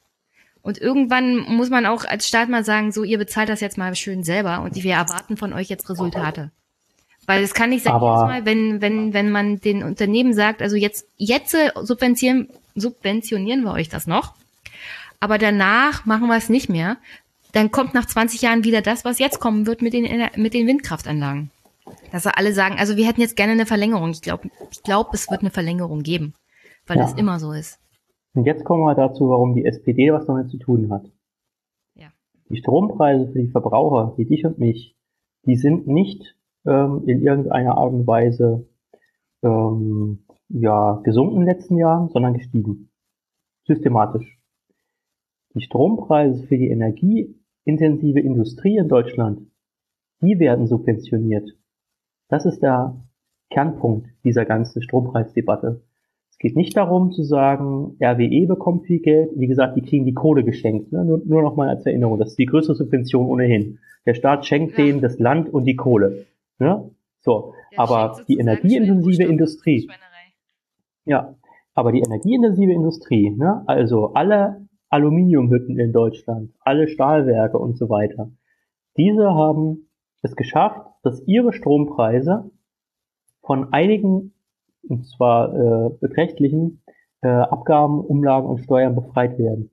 Und irgendwann muss man auch als Staat mal sagen, so, ihr bezahlt das jetzt mal schön selber und wir erwarten von euch jetzt Resultate. Weil es kann nicht sein, jedes Mal, wenn, wenn, wenn man den Unternehmen sagt, also jetzt, jetzt subventionieren, subventionieren wir euch das noch, aber danach machen wir es nicht mehr, dann kommt nach 20 Jahren wieder das, was jetzt kommen wird mit den, mit den Windkraftanlagen. Dass alle sagen, also wir hätten jetzt gerne eine Verlängerung. Ich glaube, ich glaube, es wird eine Verlängerung geben, weil ja. das immer so ist. Und jetzt kommen wir dazu, warum die SPD was damit zu tun hat. Ja. Die Strompreise für die Verbraucher, wie dich und mich, die sind nicht ähm, in irgendeiner Art und Weise ähm, ja, gesunken in den letzten Jahren, sondern gestiegen. Systematisch. Die Strompreise für die energieintensive Industrie in Deutschland, die werden subventioniert. Das ist der Kernpunkt dieser ganzen Strompreisdebatte. Es geht nicht darum zu sagen, RWE bekommt viel Geld. Wie gesagt, die kriegen die Kohle geschenkt. Ne? Nur, nur noch mal als Erinnerung. Das ist die größte Subvention ohnehin. Der Staat schenkt ja. denen das Land und die Kohle. Ne? So. Der aber die energieintensive Industrie. Ja. Aber die energieintensive Industrie, ne? also alle Aluminiumhütten in Deutschland, alle Stahlwerke und so weiter, diese haben es geschafft, dass ihre Strompreise von einigen, und zwar äh, beträchtlichen, äh, Abgaben, Umlagen und Steuern befreit werden.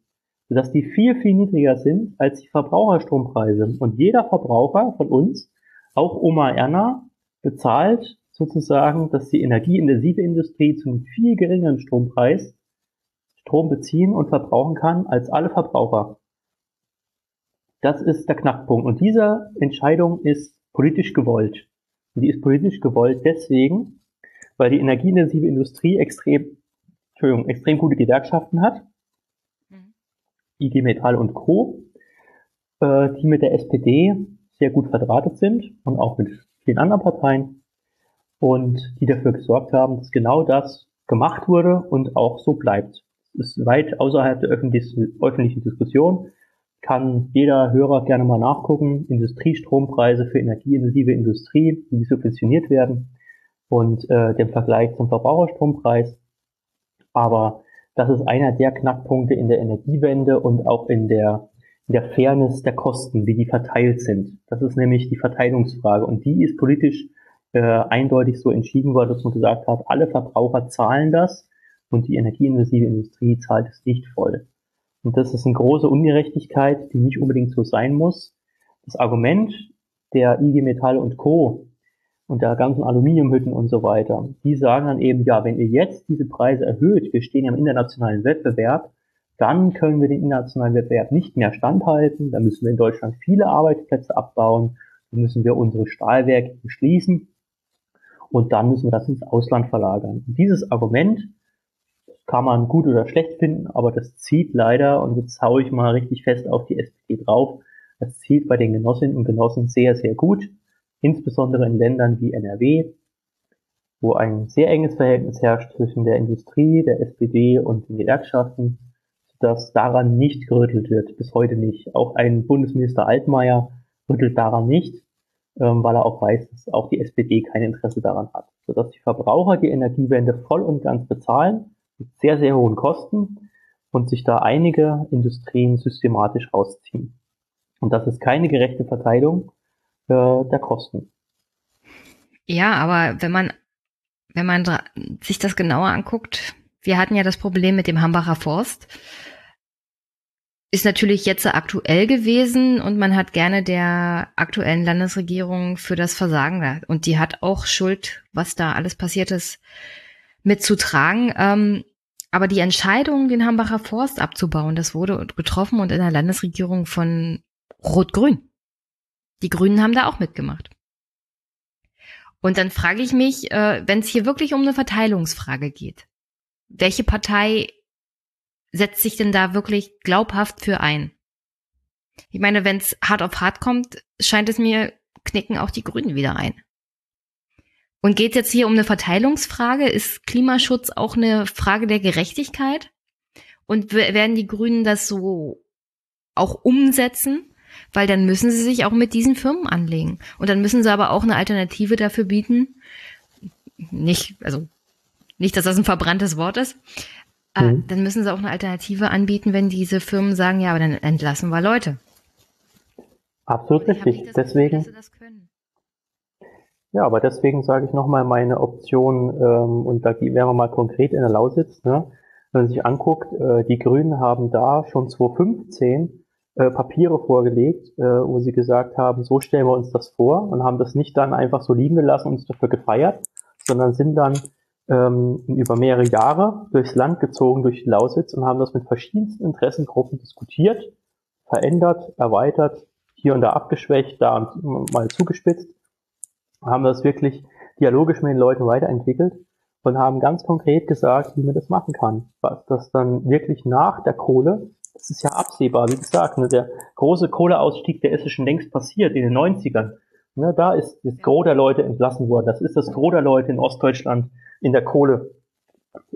Sodass die viel, viel niedriger sind als die Verbraucherstrompreise. Und jeder Verbraucher von uns, auch Oma Erna, bezahlt sozusagen, dass die energieintensive Industrie zu einem viel geringeren Strompreis Strom beziehen und verbrauchen kann als alle Verbraucher. Das ist der Knackpunkt. Und diese Entscheidung ist politisch gewollt. Und die ist politisch gewollt deswegen, weil die energieintensive Industrie extrem, Entschuldigung, extrem gute Gewerkschaften hat. Mhm. IG Metall und Co., äh, die mit der SPD sehr gut verdrahtet sind und auch mit vielen anderen Parteien und die dafür gesorgt haben, dass genau das gemacht wurde und auch so bleibt. Das ist weit außerhalb der öffentlichen Diskussion kann jeder Hörer gerne mal nachgucken. Industriestrompreise für energieintensive Industrie, die subventioniert werden und äh, den Vergleich zum Verbraucherstrompreis. Aber das ist einer der Knackpunkte in der Energiewende und auch in der, in der Fairness der Kosten, wie die verteilt sind. Das ist nämlich die Verteilungsfrage und die ist politisch äh, eindeutig so entschieden worden, dass man gesagt hat, alle Verbraucher zahlen das und die energieintensive Industrie zahlt es nicht voll. Und das ist eine große Ungerechtigkeit, die nicht unbedingt so sein muss. Das Argument der IG Metall und Co. und der ganzen Aluminiumhütten und so weiter, die sagen dann eben, ja, wenn ihr jetzt diese Preise erhöht, wir stehen ja im internationalen Wettbewerb, dann können wir den internationalen Wettbewerb nicht mehr standhalten, dann müssen wir in Deutschland viele Arbeitsplätze abbauen, dann müssen wir unsere Stahlwerke schließen und dann müssen wir das ins Ausland verlagern. Und dieses Argument kann man gut oder schlecht finden, aber das zieht leider, und jetzt haue ich mal richtig fest auf die SPD drauf, das zieht bei den Genossinnen und Genossen sehr, sehr gut, insbesondere in Ländern wie NRW, wo ein sehr enges Verhältnis herrscht zwischen der Industrie, der SPD und den Gewerkschaften, dass daran nicht gerüttelt wird, bis heute nicht. Auch ein Bundesminister Altmaier rüttelt daran nicht, ähm, weil er auch weiß, dass auch die SPD kein Interesse daran hat. Sodass die Verbraucher die Energiewende voll und ganz bezahlen, mit sehr, sehr hohen Kosten und sich da einige Industrien systematisch rausziehen. Und das ist keine gerechte Verteilung äh, der Kosten. Ja, aber wenn man, wenn man sich das genauer anguckt, wir hatten ja das Problem mit dem Hambacher Forst. Ist natürlich jetzt aktuell gewesen und man hat gerne der aktuellen Landesregierung für das Versagen und die hat auch Schuld, was da alles passiert ist, mitzutragen. Ähm, aber die Entscheidung, den Hambacher Forst abzubauen, das wurde getroffen und in der Landesregierung von Rot-Grün. Die Grünen haben da auch mitgemacht. Und dann frage ich mich, äh, wenn es hier wirklich um eine Verteilungsfrage geht, welche Partei setzt sich denn da wirklich glaubhaft für ein? Ich meine, wenn es hart auf hart kommt, scheint es mir, knicken auch die Grünen wieder ein. Und geht jetzt hier um eine Verteilungsfrage? Ist Klimaschutz auch eine Frage der Gerechtigkeit? Und werden die Grünen das so auch umsetzen? Weil dann müssen sie sich auch mit diesen Firmen anlegen. Und dann müssen sie aber auch eine Alternative dafür bieten. Nicht, also nicht, dass das ein verbranntes Wort ist. Äh, mhm. Dann müssen sie auch eine Alternative anbieten, wenn diese Firmen sagen, ja, aber dann entlassen wir Leute. Absolut richtig. Deswegen. Gefühl, ja, aber deswegen sage ich nochmal meine Option, ähm, und da wären wir mal konkret in der Lausitz, ne? wenn man sich anguckt, äh, die Grünen haben da schon 2015 äh, Papiere vorgelegt, äh, wo sie gesagt haben, so stellen wir uns das vor und haben das nicht dann einfach so liegen gelassen und uns dafür gefeiert, sondern sind dann ähm, über mehrere Jahre durchs Land gezogen, durch Lausitz und haben das mit verschiedensten Interessengruppen diskutiert, verändert, erweitert, hier und da abgeschwächt, da mal zugespitzt haben das wirklich dialogisch mit den Leuten weiterentwickelt und haben ganz konkret gesagt, wie man das machen kann. Was das dann wirklich nach der Kohle, das ist ja absehbar, wie gesagt, ne, der große Kohleausstieg, der ist ja schon längst passiert in den 90ern. Ne, da ist das Gros der Leute entlassen worden. Das ist das Gros der Leute in Ostdeutschland in der Kohle.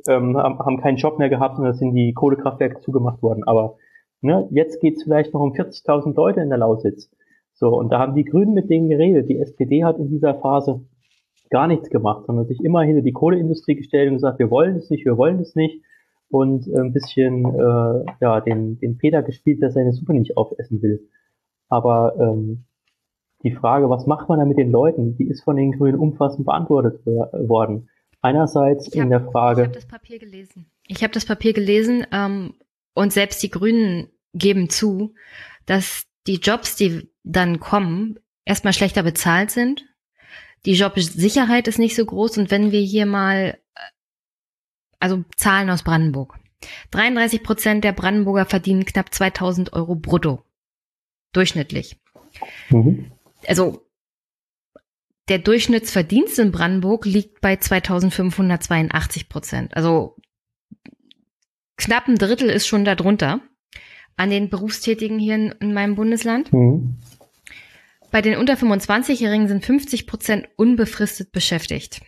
Ähm, haben keinen Job mehr gehabt und da sind die Kohlekraftwerke zugemacht worden. Aber ne, jetzt geht's vielleicht noch um 40.000 Leute in der Lausitz. So, und da haben die Grünen mit denen geredet. Die SPD hat in dieser Phase gar nichts gemacht, sondern sich immer hinter die Kohleindustrie gestellt und gesagt, wir wollen es nicht, wir wollen es nicht. Und äh, ein bisschen äh, ja, den, den Peter gespielt, der seine Suppe nicht aufessen will. Aber ähm, die Frage, was macht man da mit den Leuten, die ist von den Grünen umfassend beantwortet worden. Einerseits hab, in der Frage. Ich habe das Papier gelesen. Ich habe das Papier gelesen ähm, und selbst die Grünen geben zu, dass die Jobs, die dann kommen, erstmal schlechter bezahlt sind. Die Jobsicherheit ist nicht so groß und wenn wir hier mal, also Zahlen aus Brandenburg. 33 Prozent der Brandenburger verdienen knapp 2000 Euro brutto. Durchschnittlich. Mhm. Also, der Durchschnittsverdienst in Brandenburg liegt bei 2582 Prozent. Also, knapp ein Drittel ist schon darunter an den Berufstätigen hier in, in meinem Bundesland. Mhm. Bei den unter 25-Jährigen sind 50 Prozent unbefristet beschäftigt.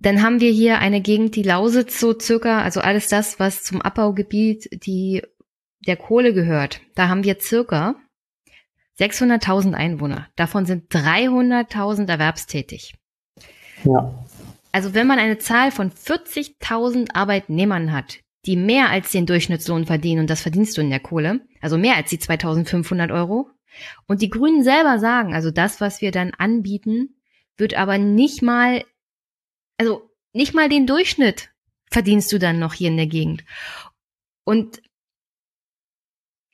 Dann haben wir hier eine Gegend, die Lausitz so circa, also alles das, was zum Abbaugebiet die, der Kohle gehört. Da haben wir circa 600.000 Einwohner. Davon sind 300.000 erwerbstätig. Ja. Also wenn man eine Zahl von 40.000 Arbeitnehmern hat, die mehr als den Durchschnittslohn verdienen, und das verdienst du in der Kohle, also mehr als die 2500 Euro. Und die Grünen selber sagen, also das, was wir dann anbieten, wird aber nicht mal, also nicht mal den Durchschnitt verdienst du dann noch hier in der Gegend. Und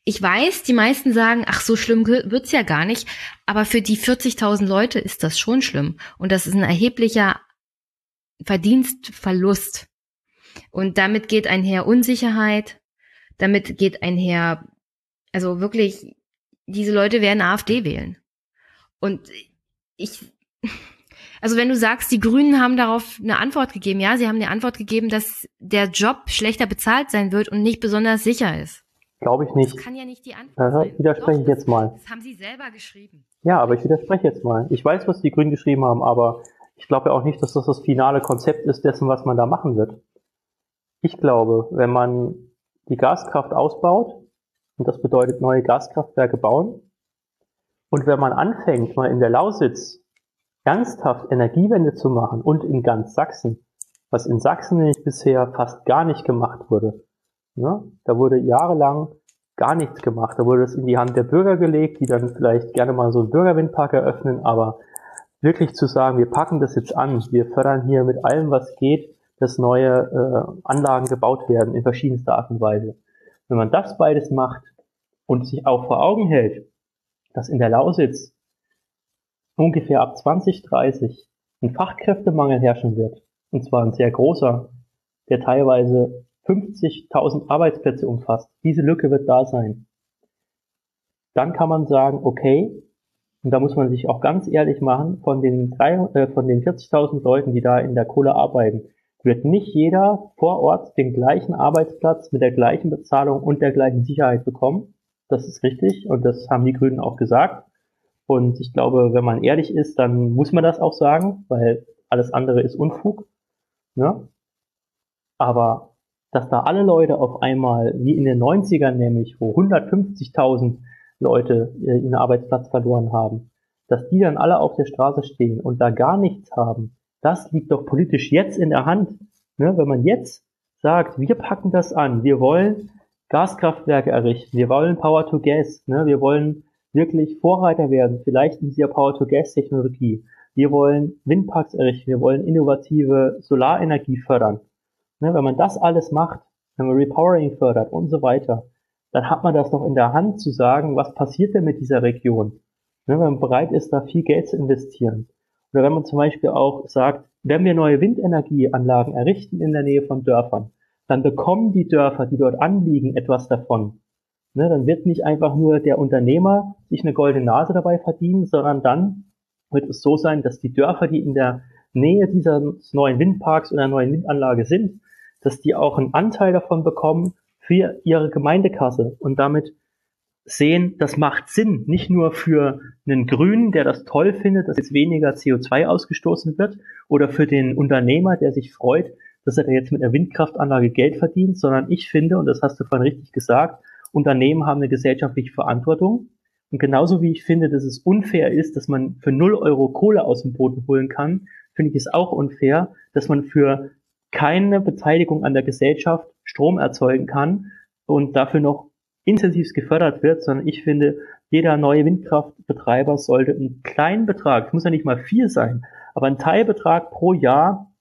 ich weiß, die meisten sagen, ach, so schlimm wird's ja gar nicht, aber für die 40.000 Leute ist das schon schlimm. Und das ist ein erheblicher Verdienstverlust. Und damit geht einher Unsicherheit, damit geht einher, also wirklich, diese Leute werden AfD wählen. Und ich, also wenn du sagst, die Grünen haben darauf eine Antwort gegeben, ja, sie haben eine Antwort gegeben, dass der Job schlechter bezahlt sein wird und nicht besonders sicher ist. Glaube ich nicht. Das kann ja nicht die Antwort Aha, sein. Widerspreche ich jetzt mal. Das haben sie selber geschrieben. Ja, aber ich widerspreche jetzt mal. Ich weiß, was die Grünen geschrieben haben, aber Ich glaube ja auch nicht, dass das das finale Konzept ist dessen, was man da machen wird. Ich glaube, wenn man die Gaskraft ausbaut, und das bedeutet neue Gaskraftwerke bauen, und wenn man anfängt, mal in der Lausitz ernsthaft Energiewende zu machen und in ganz Sachsen, was in Sachsen nämlich bisher fast gar nicht gemacht wurde. Ne? Da wurde jahrelang gar nichts gemacht. Da wurde es in die Hand der Bürger gelegt, die dann vielleicht gerne mal so einen Bürgerwindpark eröffnen, aber wirklich zu sagen, wir packen das jetzt an, wir fördern hier mit allem, was geht, dass neue äh, Anlagen gebaut werden in verschiedenster Art und Weise. Wenn man das beides macht und sich auch vor Augen hält, dass in der Lausitz ungefähr ab 2030 ein Fachkräftemangel herrschen wird, und zwar ein sehr großer, der teilweise 50.000 Arbeitsplätze umfasst. Diese Lücke wird da sein. Dann kann man sagen, okay, und da muss man sich auch ganz ehrlich machen, von den, äh, den 40.000 Leuten, die da in der Kohle arbeiten, wird nicht jeder vor Ort den gleichen Arbeitsplatz mit der gleichen Bezahlung und der gleichen Sicherheit bekommen. Das ist richtig und das haben die Grünen auch gesagt. Und ich glaube, wenn man ehrlich ist, dann muss man das auch sagen, weil alles andere ist Unfug. Ne? Aber dass da alle Leute auf einmal, wie in den 90ern nämlich, wo 150.000 Leute äh, ihren Arbeitsplatz verloren haben, dass die dann alle auf der Straße stehen und da gar nichts haben, das liegt doch politisch jetzt in der Hand. Ne? Wenn man jetzt sagt, wir packen das an, wir wollen Gaskraftwerke errichten, wir wollen Power to Gas, ne? wir wollen wirklich Vorreiter werden, vielleicht in dieser Power to Gas Technologie. Wir wollen Windparks errichten, wir wollen innovative Solarenergie fördern. Ne, wenn man das alles macht, wenn man Repowering fördert und so weiter, dann hat man das noch in der Hand zu sagen, was passiert denn mit dieser Region? Ne, wenn man bereit ist, da viel Geld zu investieren. Oder wenn man zum Beispiel auch sagt, wenn wir neue Windenergieanlagen errichten in der Nähe von Dörfern, dann bekommen die Dörfer, die dort anliegen, etwas davon. Ne, dann wird nicht einfach nur der Unternehmer sich eine goldene Nase dabei verdienen, sondern dann wird es so sein, dass die Dörfer, die in der Nähe dieses neuen Windparks oder neuen Windanlage sind, dass die auch einen Anteil davon bekommen für ihre Gemeindekasse und damit sehen, das macht Sinn, nicht nur für einen Grünen, der das toll findet, dass jetzt weniger CO2 ausgestoßen wird, oder für den Unternehmer, der sich freut, dass er jetzt mit einer Windkraftanlage Geld verdient, sondern ich finde, und das hast du vorhin richtig gesagt, Unternehmen haben eine gesellschaftliche Verantwortung. Und genauso wie ich finde, dass es unfair ist, dass man für 0 Euro Kohle aus dem Boden holen kann, finde ich es auch unfair, dass man für keine Beteiligung an der Gesellschaft Strom erzeugen kann und dafür noch intensiv gefördert wird, sondern ich finde, jeder neue Windkraftbetreiber sollte einen kleinen Betrag, es muss ja nicht mal viel sein, aber einen Teilbetrag pro Jahr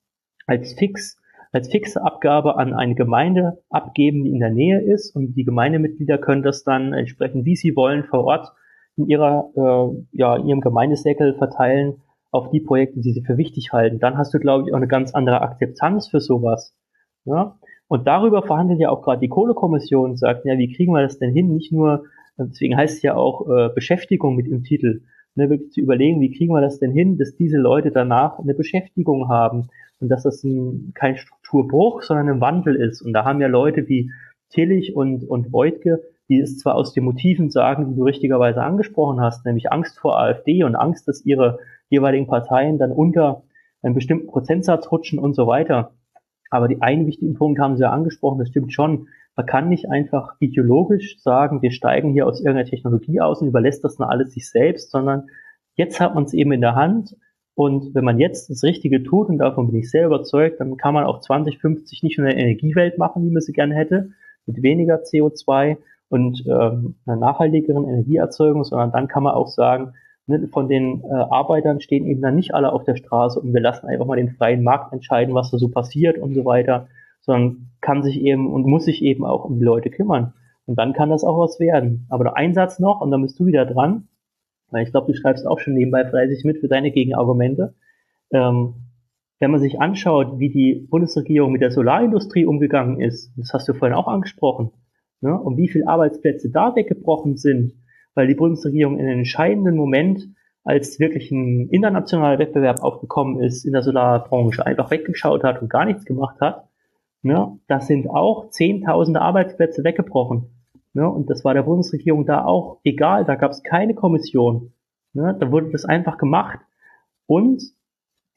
als fix, als fixe Abgabe an eine Gemeinde abgeben, die in der Nähe ist und die Gemeindemitglieder können das dann entsprechend, wie sie wollen, vor Ort in ihrer, äh, ja, in ihrem Gemeindeseckel verteilen auf die Projekte, die sie für wichtig halten, dann hast du, glaube ich, auch eine ganz andere Akzeptanz für sowas. Ja? Und darüber verhandelt ja auch gerade die Kohlekommission und sagt, ja, wie kriegen wir das denn hin? Nicht nur, deswegen heißt es ja auch äh, Beschäftigung mit im Titel, ne, wirklich zu überlegen, wie kriegen wir das denn hin, dass diese Leute danach eine Beschäftigung haben und dass das ein, kein Strukturbruch, sondern ein Wandel ist. Und da haben ja Leute wie Tillich und, und Voigtke, die es zwar aus den Motiven sagen, die du richtigerweise angesprochen hast, nämlich Angst vor AfD und Angst, dass ihre jeweiligen Parteien dann unter einen bestimmten Prozentsatz rutschen und so weiter. Aber die einen wichtigen Punkt haben Sie ja angesprochen, das stimmt schon. Man kann nicht einfach ideologisch sagen, wir steigen hier aus irgendeiner Technologie aus und überlässt das dann alles sich selbst, sondern jetzt hat man es eben in der Hand. Und wenn man jetzt das Richtige tut, und davon bin ich sehr überzeugt, dann kann man auch 2050 nicht nur eine Energiewelt machen, wie man sie gerne hätte, mit weniger CO2 und ähm, einer nachhaltigeren Energieerzeugung, sondern dann kann man auch sagen, ne, von den äh, Arbeitern stehen eben dann nicht alle auf der Straße und wir lassen einfach mal den freien Markt entscheiden, was da so passiert und so weiter, sondern kann sich eben und muss sich eben auch um die Leute kümmern. Und dann kann das auch was werden. Aber der Einsatz noch, und dann bist du wieder dran, weil ich glaube, du schreibst auch schon nebenbei fleißig mit für deine Gegenargumente. Ähm, wenn man sich anschaut, wie die Bundesregierung mit der Solarindustrie umgegangen ist, das hast du vorhin auch angesprochen, ne, und wie viele Arbeitsplätze da weggebrochen sind, weil die Bundesregierung in einem entscheidenden Moment, als wirklich ein internationaler Wettbewerb aufgekommen ist in der Solarbranche, einfach weggeschaut hat und gar nichts gemacht hat, ne, das sind auch zehntausende Arbeitsplätze weggebrochen. Ne, und das war der Bundesregierung da auch egal, da gab es keine Kommission. Ne, da wurde das einfach gemacht. Und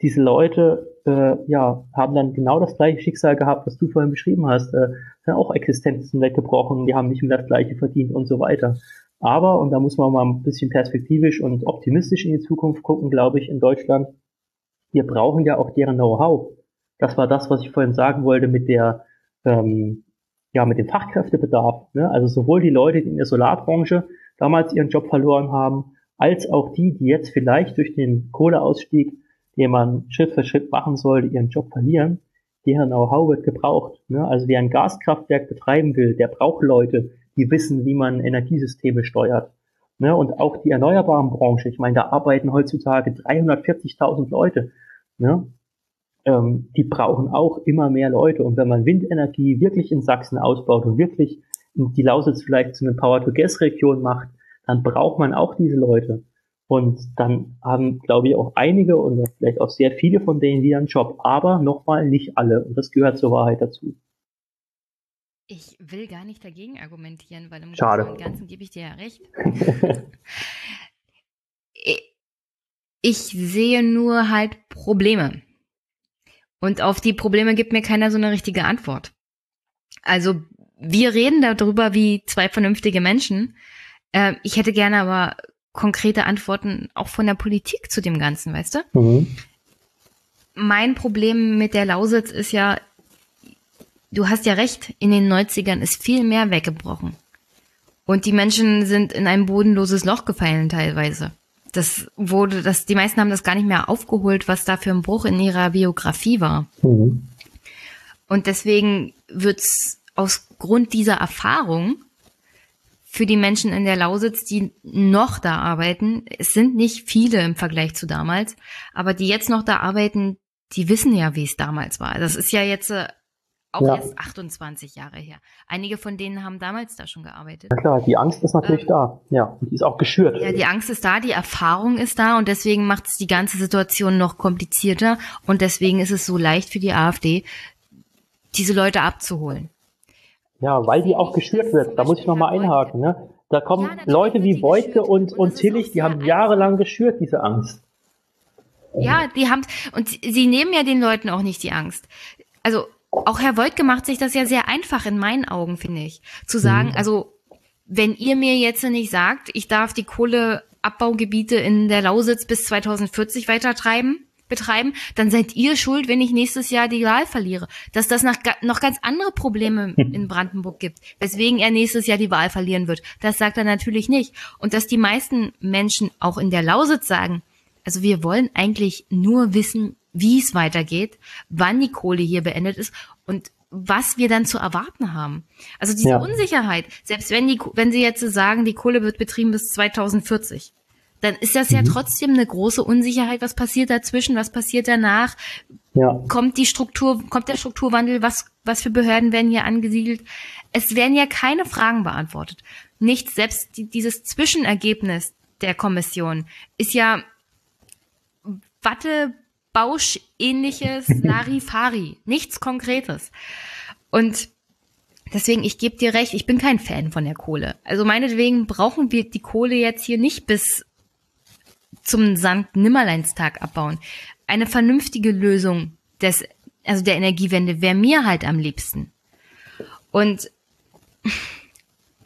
diese Leute äh, ja, haben dann genau das gleiche Schicksal gehabt, was du vorhin beschrieben hast. Äh, sind auch Existenzen weggebrochen, die haben nicht mehr das gleiche verdient und so weiter. Aber, und da muss man mal ein bisschen perspektivisch und optimistisch in die Zukunft gucken, glaube ich, in Deutschland, wir brauchen ja auch deren Know-how. Das war das, was ich vorhin sagen wollte mit der, ähm, ja, mit dem Fachkräftebedarf. Ne? Also sowohl die Leute, die in der Solarbranche damals ihren Job verloren haben, als auch die, die jetzt vielleicht durch den Kohleausstieg, den man Schritt für Schritt machen sollte, ihren Job verlieren. Deren Know-how wird gebraucht. Ne? Also wer ein Gaskraftwerk betreiben will, der braucht Leute, die wissen, wie man Energiesysteme steuert. Ne? Und auch die erneuerbaren Branche, ich meine, da arbeiten heutzutage 340.000 Leute. Ne? Ähm, die brauchen auch immer mehr Leute. Und wenn man Windenergie wirklich in Sachsen ausbaut und wirklich die Lausitz vielleicht zu einer Power-to-Gas-Region macht, dann braucht man auch diese Leute. Und dann haben, glaube ich, auch einige und vielleicht auch sehr viele von denen wieder einen Job. Aber nochmal nicht alle. Und das gehört zur Wahrheit dazu. Ich will gar nicht dagegen argumentieren, weil im Schade. Großen und Ganzen gebe ich dir ja recht. ich sehe nur halt Probleme. Und auf die Probleme gibt mir keiner so eine richtige Antwort. Also wir reden darüber wie zwei vernünftige Menschen. Äh, ich hätte gerne aber konkrete Antworten auch von der Politik zu dem Ganzen, weißt du? Mhm. Mein Problem mit der Lausitz ist ja, du hast ja recht, in den 90ern ist viel mehr weggebrochen. Und die Menschen sind in ein bodenloses Loch gefallen teilweise. Das wurde, das, die meisten haben das gar nicht mehr aufgeholt, was da für ein Bruch in ihrer Biografie war. Mhm. Und deswegen wird's aus Grund dieser Erfahrung für die Menschen in der Lausitz, die noch da arbeiten, es sind nicht viele im Vergleich zu damals, aber die jetzt noch da arbeiten, die wissen ja, wie es damals war. Das ist ja jetzt äh, auch ja. erst 28 Jahre her. Einige von denen haben damals da schon gearbeitet. Ja klar, die Angst ist natürlich ähm, da. Ja, und die ist auch geschürt. Ja, die Angst ist da, die Erfahrung ist da und deswegen macht es die ganze Situation noch komplizierter und deswegen ist es so leicht für die AfD, diese Leute abzuholen. Ja, weil die auch geschürt wird. Da muss ich nochmal einhaken. Ne? Da kommen ja, Leute wie Wojtke und, und Tillich, die haben jahrelang geschürt, diese Angst. Ja, die haben, und sie nehmen ja den Leuten auch nicht die Angst. Also auch Herr Wojtke macht sich das ja sehr einfach in meinen Augen, finde ich. Zu sagen, mhm. also wenn ihr mir jetzt nicht sagt, ich darf die Kohleabbaugebiete in der Lausitz bis 2040 weitertreiben, betreiben, dann seid ihr schuld, wenn ich nächstes Jahr die Wahl verliere. Dass das noch, noch ganz andere Probleme in Brandenburg gibt, weswegen er nächstes Jahr die Wahl verlieren wird. Das sagt er natürlich nicht. Und dass die meisten Menschen auch in der Lausitz sagen, also wir wollen eigentlich nur wissen, wie es weitergeht, wann die Kohle hier beendet ist und was wir dann zu erwarten haben. Also diese ja. Unsicherheit, selbst wenn die, wenn sie jetzt sagen, die Kohle wird betrieben bis 2040, dann ist das ja mhm. trotzdem eine große Unsicherheit. Was passiert dazwischen? Was passiert danach? Ja. Kommt die Struktur, kommt der Strukturwandel? Was, was für Behörden werden hier angesiedelt? Es werden ja keine Fragen beantwortet. Nichts, selbst die, dieses Zwischenergebnis der Kommission ist ja Watte Bausch-ähnliches Larifari. Nichts Konkretes. Und deswegen, ich gebe dir recht, ich bin kein Fan von der Kohle. Also meinetwegen brauchen wir die Kohle jetzt hier nicht bis zum Sankt Nimmerleinstag abbauen. Eine vernünftige Lösung des, also der Energiewende wäre mir halt am liebsten. Und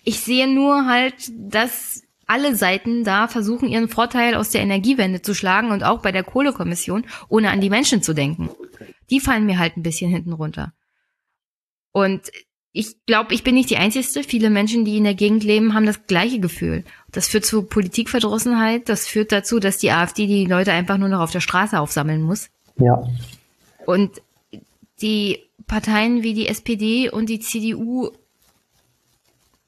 ich sehe nur halt, dass alle Seiten da versuchen, ihren Vorteil aus der Energiewende zu schlagen und auch bei der Kohlekommission, ohne an die Menschen zu denken. Die fallen mir halt ein bisschen hinten runter. Und ich glaube, ich bin nicht die Einzige. Viele Menschen, die in der Gegend leben, haben das gleiche Gefühl. Das führt zu Politikverdrossenheit. Das führt dazu, dass die AfD die Leute einfach nur noch auf der Straße aufsammeln muss. Ja. Und die Parteien wie die SPD und die CDU,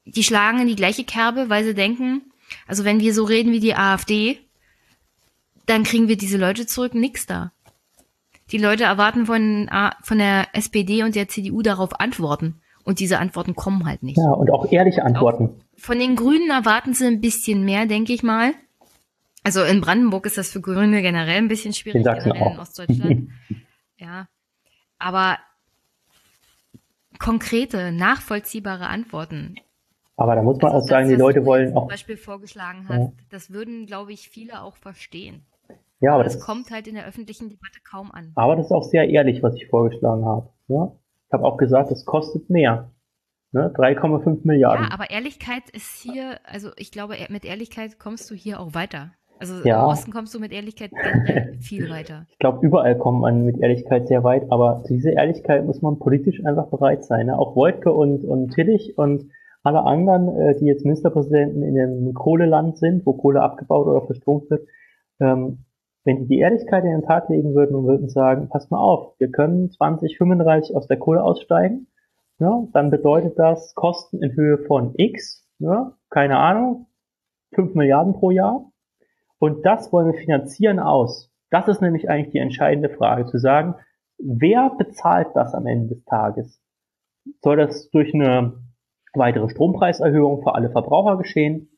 die schlagen in die gleiche Kerbe, weil sie denken, also wenn wir so reden wie die AfD, dann kriegen wir diese Leute zurück, nix da. Die Leute erwarten von, von der SPD und der CDU darauf Antworten. Und diese Antworten kommen halt nicht. Ja, und auch ehrliche Antworten. Auch von den Grünen erwarten sie ein bisschen mehr, denke ich mal. Also in Brandenburg ist das für Grüne generell ein bisschen schwierig, generell auch. in Ostdeutschland. ja. Aber konkrete, nachvollziehbare Antworten. Aber da muss man also auch sagen, das, die Leute wollen auch. Zum Beispiel vorgeschlagen hast, ja. das würden, glaube ich, viele auch verstehen. Ja, aber das, das kommt halt in der öffentlichen Debatte kaum an. Aber das ist auch sehr ehrlich, was ich vorgeschlagen habe. Ja? Ich habe auch gesagt, es kostet mehr. Ne? 3,5 Milliarden. Ja, aber Ehrlichkeit ist hier, also ich glaube, mit Ehrlichkeit kommst du hier auch weiter. Also ja. im Osten kommst du mit Ehrlichkeit viel weiter. Ich glaube, überall kommt man mit Ehrlichkeit sehr weit, aber diese Ehrlichkeit muss man politisch einfach bereit sein. Ne? Auch Wojtke und, und Tillich und alle anderen, äh, die jetzt Ministerpräsidenten in einem Kohleland sind, wo Kohle abgebaut oder verstromt wird, ähm, wenn die die Ehrlichkeit in den Tag legen würden und würden sagen, passt mal auf, wir können 2035 aus der Kohle aussteigen, ja, dann bedeutet das Kosten in Höhe von X, ja, keine Ahnung, 5 Milliarden pro Jahr. Und das wollen wir finanzieren aus. Das ist nämlich eigentlich die entscheidende Frage, zu sagen, wer bezahlt das am Ende des Tages? Soll das durch eine weitere Strompreiserhöhung für alle Verbraucher geschehen?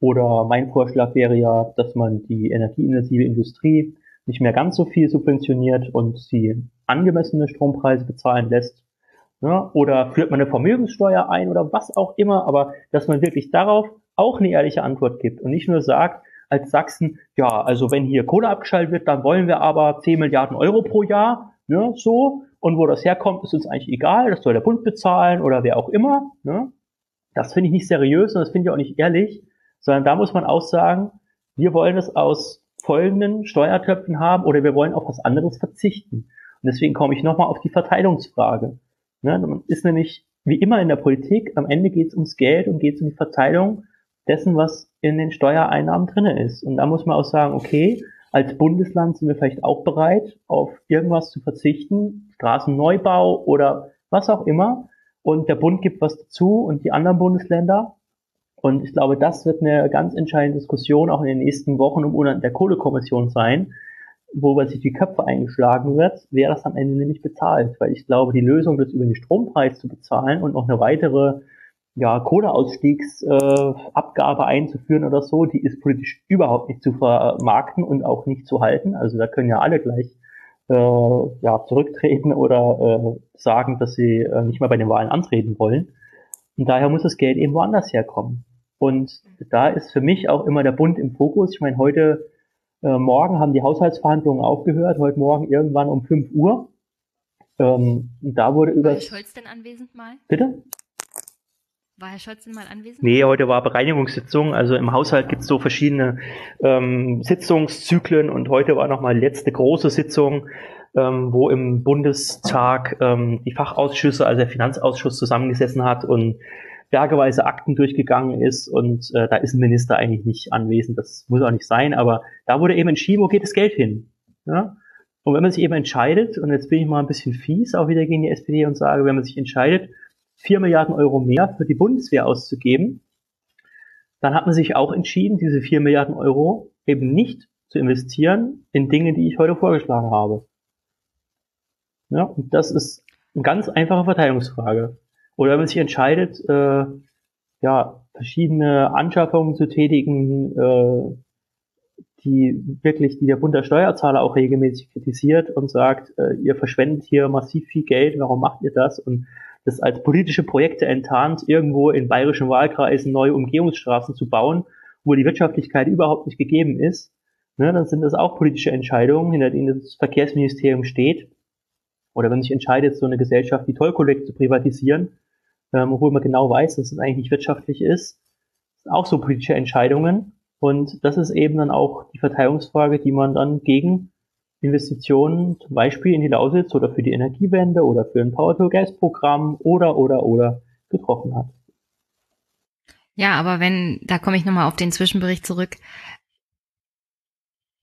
Oder mein Vorschlag wäre ja, dass man die energieintensive Industrie nicht mehr ganz so viel subventioniert und sie angemessene Strompreise bezahlen lässt. Ja, oder führt man eine Vermögenssteuer ein oder was auch immer, aber dass man wirklich darauf auch eine ehrliche Antwort gibt und nicht nur sagt, als Sachsen, ja, also wenn hier Kohle abgeschaltet wird, dann wollen wir aber 10 Milliarden Euro pro Jahr, ne, so, und wo das herkommt, ist uns eigentlich egal, das soll der Bund bezahlen oder wer auch immer, ne. Das finde ich nicht seriös und das finde ich auch nicht ehrlich, sondern da muss man auch sagen, wir wollen es aus folgenden Steuertöpfen haben oder wir wollen auf was anderes verzichten. Und deswegen komme ich nochmal auf die Verteilungsfrage. Ne, man ist nämlich wie immer in der Politik, am Ende geht es ums Geld und geht es um die Verteilung dessen, was in den Steuereinnahmen drinne ist. Und da muss man auch sagen, okay, als Bundesland sind wir vielleicht auch bereit, auf irgendwas zu verzichten, Straßenneubau oder was auch immer. Und der Bund gibt was dazu und die anderen Bundesländer. Und ich glaube, das wird eine ganz entscheidende Diskussion auch in den nächsten Wochen und Monaten der Kohlekommission sein, wo sich die Köpfe eingeschlagen wird, wer das am Ende nämlich bezahlt. Weil ich glaube, die Lösung, das über den Strompreis zu bezahlen und noch eine weitere ja, Kohleausstiegsabgabe äh, einzuführen oder so, die ist politisch überhaupt nicht zu vermarkten und auch nicht zu halten. Also da können ja alle gleich äh, ja, zurücktreten oder äh, sagen, dass sie äh, nicht mehr bei den Wahlen antreten wollen. Und daher muss das Geld eben woanders herkommen. Und da ist für mich auch immer der Bund im Fokus. Ich meine, heute äh, Morgen haben die Haushaltsverhandlungen aufgehört, heute Morgen irgendwann um 5 Uhr. Ähm, da wurde über. War Scholz denn anwesend mal? Bitte? War Herr Scholz denn mal anwesend? Nee, heute war Bereinigungssitzung. Also im Haushalt gibt es so verschiedene ähm, Sitzungszyklen und heute war nochmal letzte große Sitzung, ähm, wo im Bundestag ähm, die Fachausschüsse, also der Finanzausschuss zusammengesessen hat und bergeweise Akten durchgegangen ist und äh, da ist ein Minister eigentlich nicht anwesend. Das muss auch nicht sein, aber da wurde eben entschieden, wo geht das Geld hin? Ja? Und wenn man sich eben entscheidet, und jetzt bin ich mal ein bisschen fies auch wieder gegen die SPD und sage, wenn man sich entscheidet, 4 Milliarden Euro mehr für die Bundeswehr auszugeben, dann hat man sich auch entschieden, diese 4 Milliarden Euro eben nicht zu investieren in Dinge, die ich heute vorgeschlagen habe. Ja, und das ist eine ganz einfache Verteilungsfrage. Oder wenn man sich entscheidet, äh, ja, verschiedene Anschaffungen zu tätigen, äh, die wirklich, die der Bund der Steuerzahler auch regelmäßig kritisiert und sagt, äh, ihr verschwendet hier massiv viel Geld, warum macht ihr das? Und das als politische Projekte enttarnt, irgendwo in bayerischen Wahlkreisen neue Umgehungsstraßen zu bauen, wo die Wirtschaftlichkeit überhaupt nicht gegeben ist, ne, dann sind das auch politische Entscheidungen, hinter denen das Verkehrsministerium steht. Oder wenn sich entscheidet, so eine Gesellschaft wie Tollkollekt zu privatisieren, ähm, obwohl man genau weiß, dass es eigentlich nicht wirtschaftlich ist, sind auch so politische Entscheidungen. Und das ist eben dann auch die Verteilungsfrage, die man dann gegen Investitionen zum Beispiel in die Lausitz oder für die Energiewende oder für ein Power-to-Gas-Programm oder, oder, oder getroffen hat. Ja, aber wenn, da komme ich nochmal auf den Zwischenbericht zurück.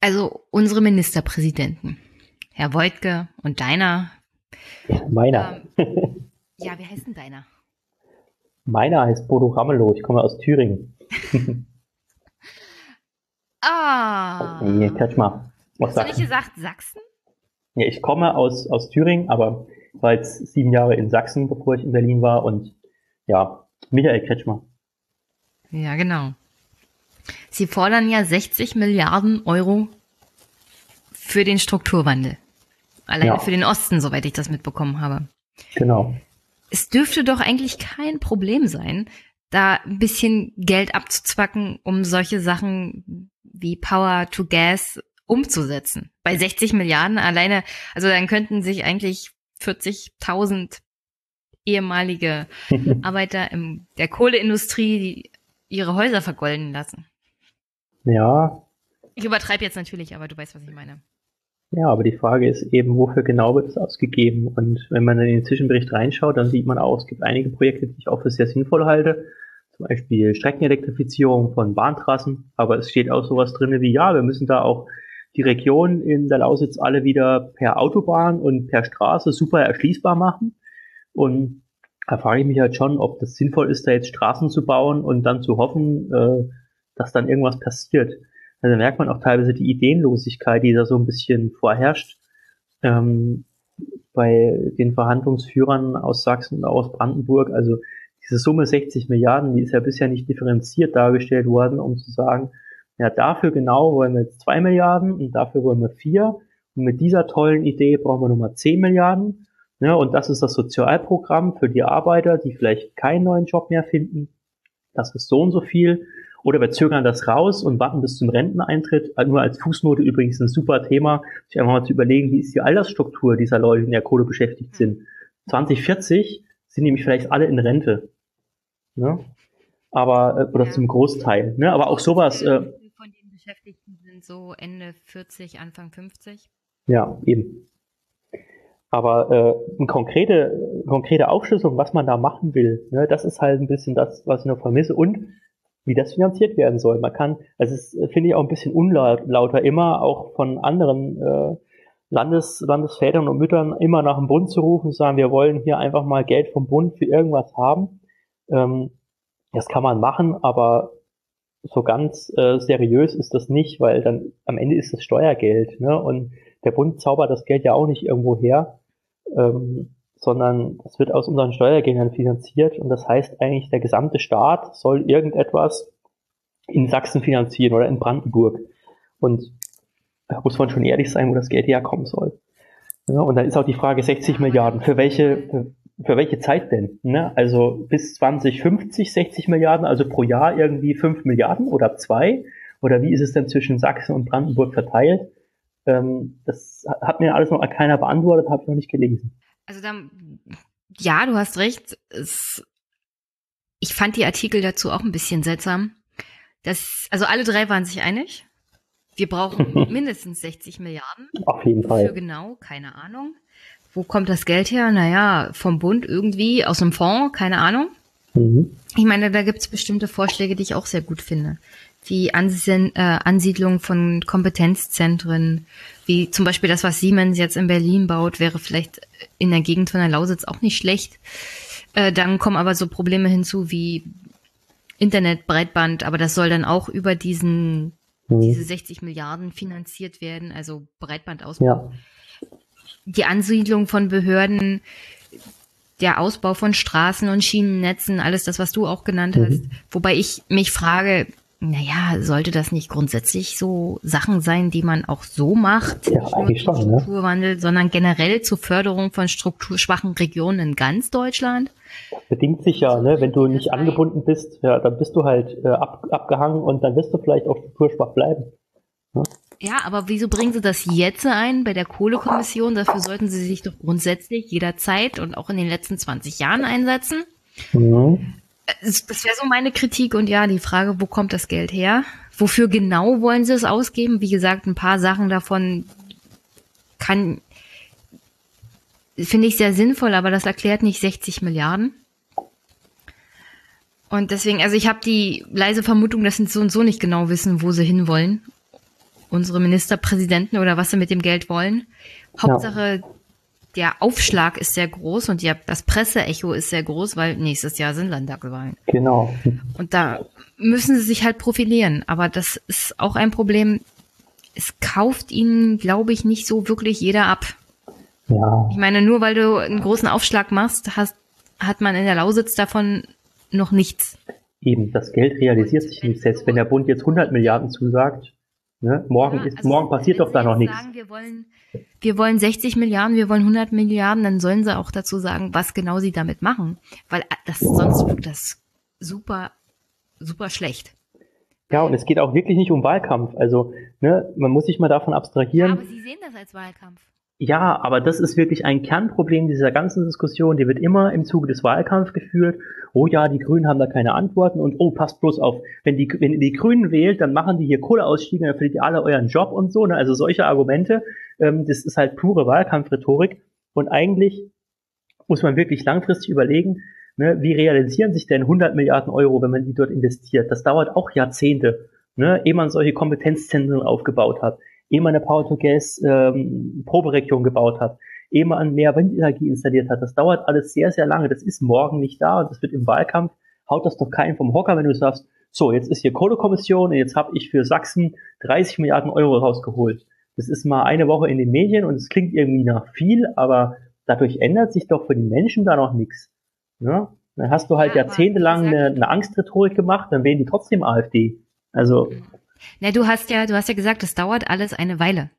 Also unsere Ministerpräsidenten, Herr Wojtke und deiner. Ja, meiner. Ähm, ja, wie heißt denn deiner? Meiner heißt Bodo Ramelow, ich komme aus Thüringen. ah. Nee, catch mal. Hast du nicht gesagt Sachsen? Ja, ich komme aus, aus Thüringen, aber war jetzt sieben Jahre in Sachsen, bevor ich in Berlin war und ja, Michael Kretschmer. Ja, genau. Sie fordern ja 60 Milliarden Euro für den Strukturwandel. Alleine ja. für den Osten, soweit ich das mitbekommen habe. Genau. Es dürfte doch eigentlich kein Problem sein, da ein bisschen Geld abzuzwacken, um solche Sachen wie Power to Gas umzusetzen. Bei 60 Milliarden alleine, also dann könnten sich eigentlich 40.000 ehemalige Arbeiter in der Kohleindustrie ihre Häuser vergolden lassen. Ja. Ich übertreibe jetzt natürlich, aber du weißt, was ich meine. Ja, aber die Frage ist eben, wofür genau wird es ausgegeben? Und wenn man in den Zwischenbericht reinschaut, dann sieht man auch, es gibt einige Projekte, die ich auch für sehr sinnvoll halte. Zum Beispiel Streckenelektrifizierung von Bahntrassen. Aber es steht auch sowas drin wie, ja, wir müssen da auch die Region in der Lausitz alle wieder per Autobahn und per Straße super erschließbar machen. Und da frage ich mich halt schon, ob das sinnvoll ist, da jetzt Straßen zu bauen und dann zu hoffen, äh, dass dann irgendwas passiert. Also merkt man auch teilweise die Ideenlosigkeit, die da so ein bisschen vorherrscht. Ähm, bei den Verhandlungsführern aus Sachsen und aus Brandenburg. Also diese Summe 60 Milliarden, die ist ja bisher nicht differenziert dargestellt worden, um zu sagen, ja, dafür genau wollen wir jetzt zwei Milliarden und dafür wollen wir vier. Und mit dieser tollen Idee brauchen wir nochmal zehn Milliarden. Ja, und das ist das Sozialprogramm für die Arbeiter, die vielleicht keinen neuen Job mehr finden. Das ist so und so viel. Oder wir zögern das raus und warten bis zum Renteneintritt. Nur als Fußnote übrigens ein super Thema, sich einfach mal zu überlegen, wie ist die Altersstruktur dieser Leute, die in der Kohle beschäftigt sind. 2040 sind nämlich vielleicht alle in Rente. Ja? Aber, äh, oder ja. zum Großteil. Ne? Aber auch sowas. Äh, Beschäftigten sind so Ende 40, Anfang 50. Ja, eben. Aber äh, eine konkrete, konkrete Aufschlüsselung, was man da machen will, ne, das ist halt ein bisschen das, was ich noch vermisse. Und wie das finanziert werden soll. Man kann, also es finde ich, auch ein bisschen unlauter immer, auch von anderen äh, Landes, Landesvätern und Müttern immer nach dem Bund zu rufen und sagen, wir wollen hier einfach mal Geld vom Bund für irgendwas haben. Ähm, das kann man machen, aber so ganz äh, seriös ist das nicht, weil dann am Ende ist das Steuergeld, ne? Und der Bund zaubert das Geld ja auch nicht irgendwo her ähm, sondern es wird aus unseren Steuergeldern finanziert und das heißt eigentlich, der gesamte Staat soll irgendetwas in Sachsen finanzieren oder in Brandenburg. Und da muss man schon ehrlich sein, wo das Geld herkommen soll. Ja, und dann ist auch die Frage 60 Milliarden. Für welche, für, welche Zeit denn? Ne? Also bis 2050 60 Milliarden, also pro Jahr irgendwie 5 Milliarden oder 2? Oder wie ist es denn zwischen Sachsen und Brandenburg verteilt? Ähm, das hat mir alles noch keiner beantwortet, habe ich noch nicht gelesen. Also dann, ja, du hast recht. Es, ich fand die Artikel dazu auch ein bisschen seltsam. Das, also alle drei waren sich einig. Wir brauchen mindestens 60 Milliarden. Auf jeden Fall. Für genau, keine Ahnung. Wo kommt das Geld her? Naja, vom Bund irgendwie, aus dem Fonds, keine Ahnung. Mhm. Ich meine, da gibt's bestimmte Vorschläge, die ich auch sehr gut finde die Ansien, äh, Ansiedlung von Kompetenzzentren, wie zum Beispiel das, was Siemens jetzt in Berlin baut, wäre vielleicht in der Gegend von der Lausitz auch nicht schlecht. Äh, dann kommen aber so Probleme hinzu wie Internet, Breitband, aber das soll dann auch über diesen mhm. diese 60 Milliarden finanziert werden, also Breitbandausbau. Ja. Die Ansiedlung von Behörden, der Ausbau von Straßen und Schienennetzen, alles das, was du auch genannt hast. Mhm. Wobei ich mich frage, naja, sollte das nicht grundsätzlich so Sachen sein, die man auch so macht? Ja, eigentlich schon, ne? Strukturwandel, sondern generell zur Förderung von strukturschwachen Regionen in ganz Deutschland? Das bedingt sich ja, ne? Wenn du nicht angebunden bist, ja, dann bist du halt äh, ab, abgehangen und dann wirst du vielleicht auch strukturschwach bleiben. Ne? Ja, aber wieso bringen Sie das jetzt ein bei der Kohlekommission? Dafür sollten Sie sich doch grundsätzlich jederzeit und auch in den letzten 20 Jahren einsetzen. Mhm. Das wäre so meine Kritik und ja, die Frage, wo kommt das Geld her? Wofür genau wollen sie es ausgeben? Wie gesagt, ein paar Sachen davon kann, finde ich sehr sinnvoll, aber das erklärt nicht 60 Milliarden. Und deswegen, also ich habe die leise Vermutung, dass sie so und so nicht genau wissen, wo sie hinwollen. Unsere Ministerpräsidenten oder was sie mit dem Geld wollen. Hauptsache, ja der Aufschlag ist sehr groß und die, das Presseecho ist sehr groß, weil nächstes Jahr sind Landtagswahlen. Genau. Und da müssen sie sich halt profilieren. Aber das ist auch ein Problem. Es kauft ihnen, glaube ich, nicht so wirklich jeder ab. Ja. Ich meine, nur weil du einen großen Aufschlag machst, hast, hat man in der Lausitz davon noch nichts. Eben, das Geld realisiert sich nicht. Selbst wenn der Bund jetzt 100 Milliarden zusagt, ne, morgen, ja, ist, also morgen passiert doch da noch nichts. Sagen, wir wollen wir wollen 60 Milliarden, wir wollen 100 Milliarden, dann sollen sie auch dazu sagen, was genau sie damit machen. Weil äh, das sonst wirkt das super, super schlecht. Ja, und es geht auch wirklich nicht um Wahlkampf. Also, ne, man muss sich mal davon abstrahieren. Ja, aber Sie sehen das als Wahlkampf. Ja, aber das ist wirklich ein Kernproblem dieser ganzen Diskussion. Die wird immer im Zuge des Wahlkampfs geführt. Oh ja, die Grünen haben da keine Antworten und oh, passt bloß auf. Wenn die, wenn die Grünen wählt, dann machen die hier Kohleausstiege, dann verliert ihr alle euren Job und so. Ne? Also solche Argumente, ähm, das ist halt pure Wahlkampfrhetorik. Und eigentlich muss man wirklich langfristig überlegen, ne, wie realisieren sich denn 100 Milliarden Euro, wenn man die dort investiert? Das dauert auch Jahrzehnte, ne, ehe man solche Kompetenzzentren aufgebaut hat ehe man eine Power-to-Gas ähm, Proberegion gebaut hat, ehe man mehr Windenergie installiert hat. Das dauert alles sehr, sehr lange. Das ist morgen nicht da und das wird im Wahlkampf, haut das doch keinen vom Hocker, wenn du sagst, so, jetzt ist hier Kohlekommission und jetzt habe ich für Sachsen 30 Milliarden Euro rausgeholt. Das ist mal eine Woche in den Medien und es klingt irgendwie nach viel, aber dadurch ändert sich doch für die Menschen da noch nichts. Ja? Dann hast du halt ja, jahrzehntelang eine, eine Angstrhetorik gemacht, dann wählen die trotzdem AfD. Also na, du hast ja, du hast ja gesagt, es dauert alles eine Weile.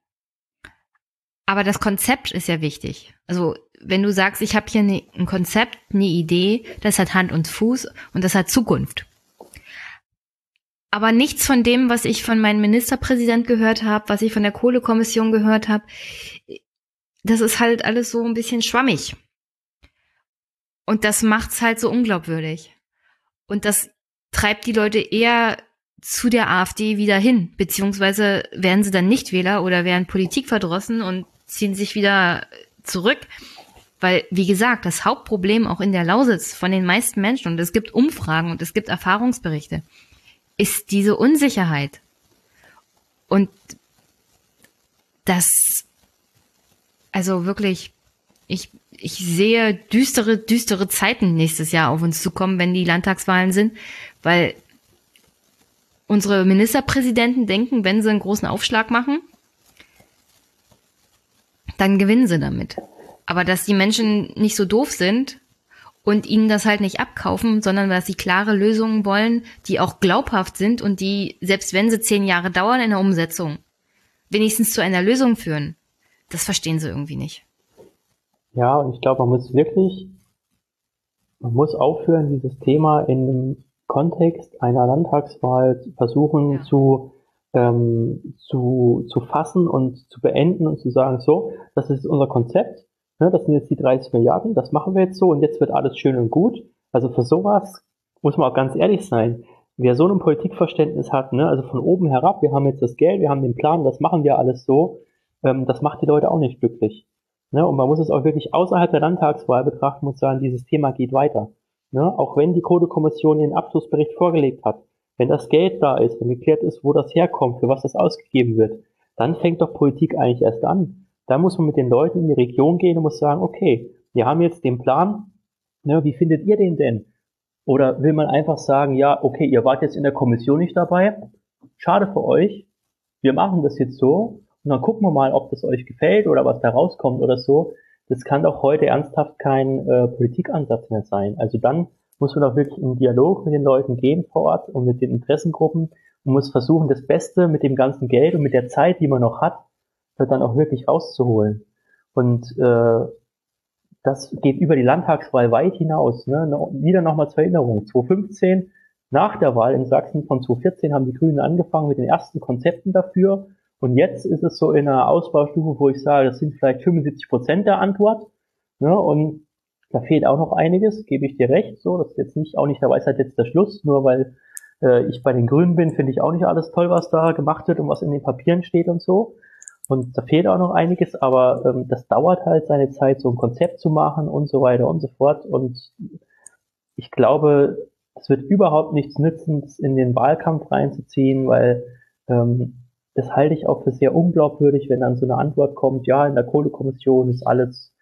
Aber das Konzept ist ja wichtig. Also wenn du sagst, ich habe hier ne, ein Konzept, eine Idee, das hat Hand und Fuß und das hat Zukunft. Aber nichts von dem, was ich von meinem Ministerpräsident gehört habe, was ich von der Kohlekommission gehört habe, das ist halt alles so ein bisschen schwammig. Und das macht's halt so unglaubwürdig. Und das treibt die Leute eher zu der AfD wieder hin, beziehungsweise werden sie dann nicht Wähler oder werden Politik verdrossen und ziehen sich wieder zurück. Weil, wie gesagt, das Hauptproblem auch in der Lausitz von den meisten Menschen, und es gibt Umfragen und es gibt Erfahrungsberichte, ist diese Unsicherheit. Und das, also wirklich, ich, ich sehe düstere, düstere Zeiten nächstes Jahr auf uns zukommen, wenn die Landtagswahlen sind, weil unsere Ministerpräsidenten denken, wenn sie einen großen Aufschlag machen, dann gewinnen sie damit. Aber dass die Menschen nicht so doof sind und ihnen das halt nicht abkaufen, sondern dass sie klare Lösungen wollen, die auch glaubhaft sind und die, selbst wenn sie zehn Jahre dauern in der Umsetzung, wenigstens zu einer Lösung führen, das verstehen sie irgendwie nicht. Ja, und ich glaube, man muss wirklich, man muss aufhören, dieses Thema in einem Kontext einer Landtagswahl versuchen zu, ähm, zu, zu fassen und zu beenden und zu sagen, so, das ist unser Konzept, ne, das sind jetzt die 30 Milliarden, das machen wir jetzt so und jetzt wird alles schön und gut. Also für sowas muss man auch ganz ehrlich sein. Wer so ein Politikverständnis hat, ne, also von oben herab, wir haben jetzt das Geld, wir haben den Plan, das machen wir alles so, ähm, das macht die Leute auch nicht glücklich. Ne, und man muss es auch wirklich außerhalb der Landtagswahl betrachten und sagen, dieses Thema geht weiter. Ne? Auch wenn die Kohlekommission ihren Abschlussbericht vorgelegt hat, wenn das Geld da ist, wenn geklärt ist, wo das herkommt, für was das ausgegeben wird, dann fängt doch Politik eigentlich erst an. Da muss man mit den Leuten in die Region gehen und muss sagen, okay, wir haben jetzt den Plan, ne, wie findet ihr den denn? Oder will man einfach sagen, ja, okay, ihr wart jetzt in der Kommission nicht dabei, schade für euch, wir machen das jetzt so. Und dann gucken wir mal, ob das euch gefällt oder was da rauskommt oder so das kann doch heute ernsthaft kein äh, Politikansatz mehr sein. Also dann muss man doch wirklich in Dialog mit den Leuten gehen vor Ort und mit den Interessengruppen und muss versuchen, das Beste mit dem ganzen Geld und mit der Zeit, die man noch hat, dann auch wirklich rauszuholen. Und äh, das geht über die Landtagswahl weit hinaus. Ne? Wieder nochmal zur Erinnerung. 2015, nach der Wahl in Sachsen von 2014, haben die Grünen angefangen mit den ersten Konzepten dafür und jetzt ist es so in einer Ausbaustufe, wo ich sage, das sind vielleicht 75 Prozent der Antwort. Ne? Und da fehlt auch noch einiges, gebe ich dir recht. So, das ist jetzt nicht auch nicht der Weisheit jetzt der Schluss, nur weil äh, ich bei den Grünen bin, finde ich auch nicht alles toll, was da gemacht wird und was in den Papieren steht und so. Und da fehlt auch noch einiges, aber ähm, das dauert halt seine Zeit, so ein Konzept zu machen und so weiter und so fort. Und ich glaube, es wird überhaupt nichts nützen, in den Wahlkampf reinzuziehen, weil ähm, das halte ich auch für sehr unglaubwürdig, wenn dann so eine Antwort kommt, ja, in der Kohlekommission ist alles,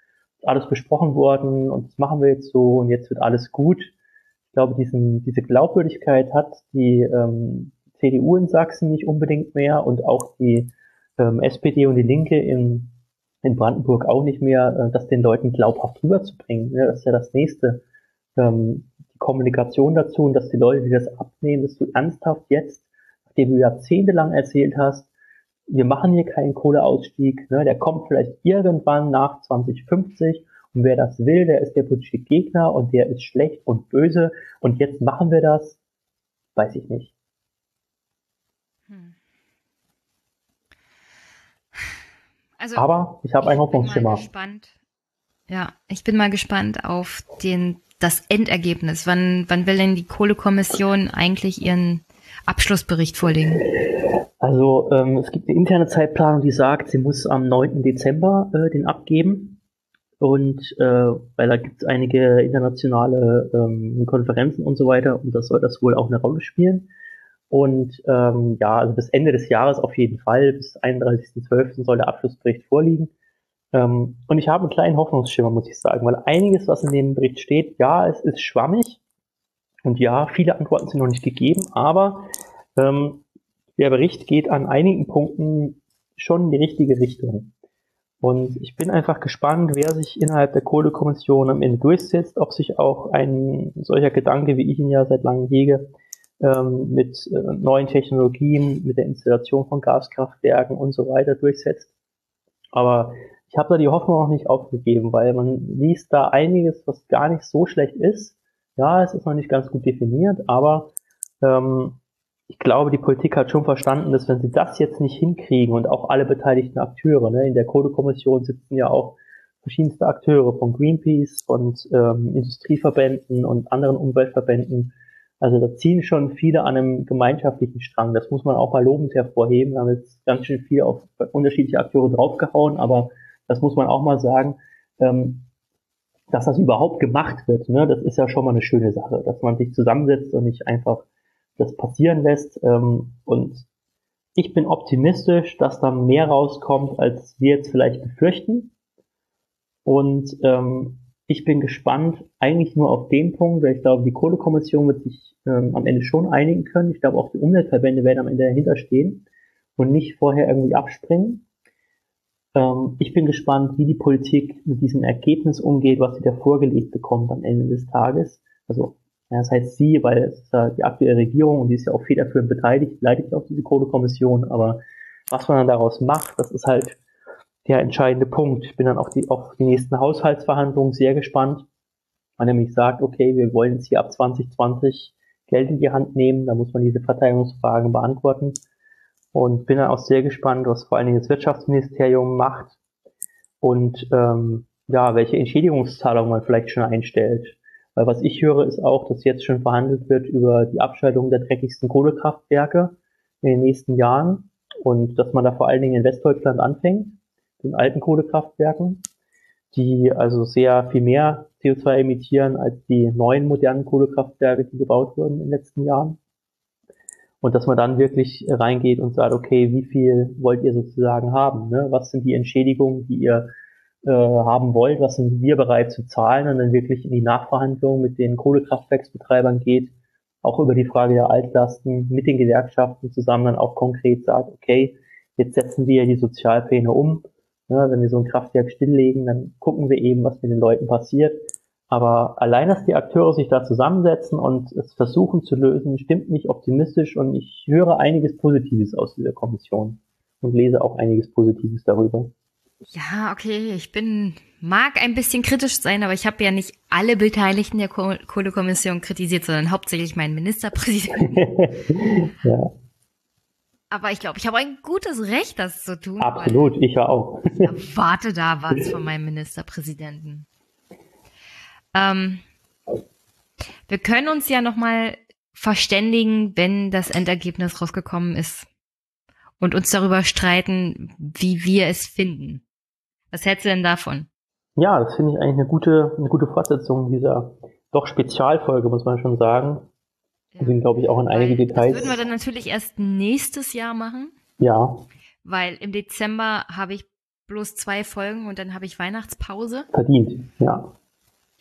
alles besprochen worden und das machen wir jetzt so und jetzt wird alles gut. Ich glaube, diesen, diese Glaubwürdigkeit hat die ähm, CDU in Sachsen nicht unbedingt mehr und auch die ähm, SPD und die Linke in, in Brandenburg auch nicht mehr, äh, das den Leuten glaubhaft rüberzubringen. Ja, das ist ja das nächste. Ähm, die Kommunikation dazu und dass die Leute, die das abnehmen, dass du ernsthaft jetzt dem du jahrzehntelang erzählt hast, wir machen hier keinen Kohleausstieg, ne, der kommt vielleicht irgendwann nach 2050 und wer das will, der ist der politische Gegner und der ist schlecht und böse und jetzt machen wir das, weiß ich nicht. Hm. Also, Aber ich habe ein Hoffnungsschimmer. Ja, ich bin mal gespannt auf den, das Endergebnis. Wann, wann will denn die Kohlekommission eigentlich ihren Abschlussbericht vorlegen? Also ähm, es gibt eine interne Zeitplanung, die sagt, sie muss am 9. Dezember äh, den abgeben. Und äh, weil da gibt es einige internationale ähm, Konferenzen und so weiter und das soll das wohl auch eine Rolle spielen. Und ähm, ja, also bis Ende des Jahres auf jeden Fall, bis 31.12. soll der Abschlussbericht vorliegen. Ähm, und ich habe einen kleinen Hoffnungsschimmer, muss ich sagen, weil einiges, was in dem Bericht steht, ja, es ist schwammig und ja, viele Antworten sind noch nicht gegeben, aber ähm, der Bericht geht an einigen Punkten schon in die richtige Richtung. Und ich bin einfach gespannt, wer sich innerhalb der Kohlekommission am Ende durchsetzt, ob sich auch ein solcher Gedanke, wie ich ihn ja seit langem hege, ähm, mit äh, neuen Technologien, mit der Installation von Gaskraftwerken und so weiter durchsetzt. Aber ich habe da die Hoffnung auch nicht aufgegeben, weil man liest da einiges, was gar nicht so schlecht ist. Ja, es ist noch nicht ganz gut definiert, aber ähm, ich glaube, die Politik hat schon verstanden, dass wenn sie das jetzt nicht hinkriegen und auch alle beteiligten Akteure, ne, in der Kohlekommission sitzen ja auch verschiedenste Akteure von Greenpeace und ähm, Industrieverbänden und anderen Umweltverbänden. Also da ziehen schon viele an einem gemeinschaftlichen Strang. Das muss man auch mal lobend hervorheben. Wir haben jetzt ganz schön viel auf unterschiedliche Akteure draufgehauen, aber das muss man auch mal sagen, ähm, dass das überhaupt gemacht wird, ne, das ist ja schon mal eine schöne Sache, dass man sich zusammensetzt und nicht einfach das passieren lässt. Ähm, und ich bin optimistisch, dass da mehr rauskommt, als wir jetzt vielleicht befürchten. Und ähm, ich bin gespannt eigentlich nur auf den Punkt, weil ich glaube, die Kohlekommission wird sich ähm, am Ende schon einigen können. Ich glaube, auch die Umweltverbände werden am Ende dahinter stehen und nicht vorher irgendwie abspringen. Ähm, ich bin gespannt, wie die Politik mit diesem Ergebnis umgeht, was sie da vorgelegt bekommt am Ende des Tages. Also, ja, das heißt sie, weil es ist ja die aktuelle Regierung und die ist ja auch federführend beteiligt, leitet ja auch diese Kohlekommission, aber was man dann daraus macht, das ist halt der entscheidende Punkt. Ich bin dann auf die, auf die nächsten Haushaltsverhandlungen sehr gespannt. Man nämlich sagt, okay, wir wollen jetzt hier ab 2020 Geld in die Hand nehmen, da muss man diese Verteidigungsfragen beantworten und bin dann auch sehr gespannt, was vor allen Dingen das Wirtschaftsministerium macht und ähm, ja, welche Entschädigungszahlungen man vielleicht schon einstellt. Weil was ich höre, ist auch, dass jetzt schon verhandelt wird über die Abschaltung der dreckigsten Kohlekraftwerke in den nächsten Jahren und dass man da vor allen Dingen in Westdeutschland anfängt, den alten Kohlekraftwerken, die also sehr viel mehr CO2 emittieren als die neuen modernen Kohlekraftwerke, die gebaut wurden in den letzten Jahren. Und dass man dann wirklich reingeht und sagt, okay, wie viel wollt ihr sozusagen haben? Ne? Was sind die Entschädigungen, die ihr äh, haben wollt? Was sind wir bereit zu zahlen? Und dann wirklich in die Nachverhandlung mit den Kohlekraftwerksbetreibern geht, auch über die Frage der Altlasten mit den Gewerkschaften zusammen dann auch konkret sagt, okay, jetzt setzen wir die Sozialpläne um. Ja, wenn wir so ein Kraftwerk stilllegen, dann gucken wir eben, was mit den Leuten passiert. Aber allein, dass die Akteure sich da zusammensetzen und es versuchen zu lösen, stimmt mich optimistisch und ich höre einiges Positives aus dieser Kommission und lese auch einiges Positives darüber. Ja, okay, ich bin, mag ein bisschen kritisch sein, aber ich habe ja nicht alle Beteiligten der Kohlekommission kritisiert, sondern hauptsächlich meinen Ministerpräsidenten. ja. Aber ich glaube, ich habe ein gutes Recht, das zu tun. Absolut, ich ja auch. Ich erwarte da was von meinem Ministerpräsidenten. Ähm, wir können uns ja nochmal verständigen, wenn das Endergebnis rausgekommen ist und uns darüber streiten, wie wir es finden. Was hältst du denn davon? Ja, das finde ich eigentlich eine gute, eine gute Fortsetzung dieser doch Spezialfolge, muss man schon sagen. Ja. sind, glaube ich, auch in einige Details. Das würden wir dann natürlich erst nächstes Jahr machen. Ja. Weil im Dezember habe ich bloß zwei Folgen und dann habe ich Weihnachtspause. Verdient, ja.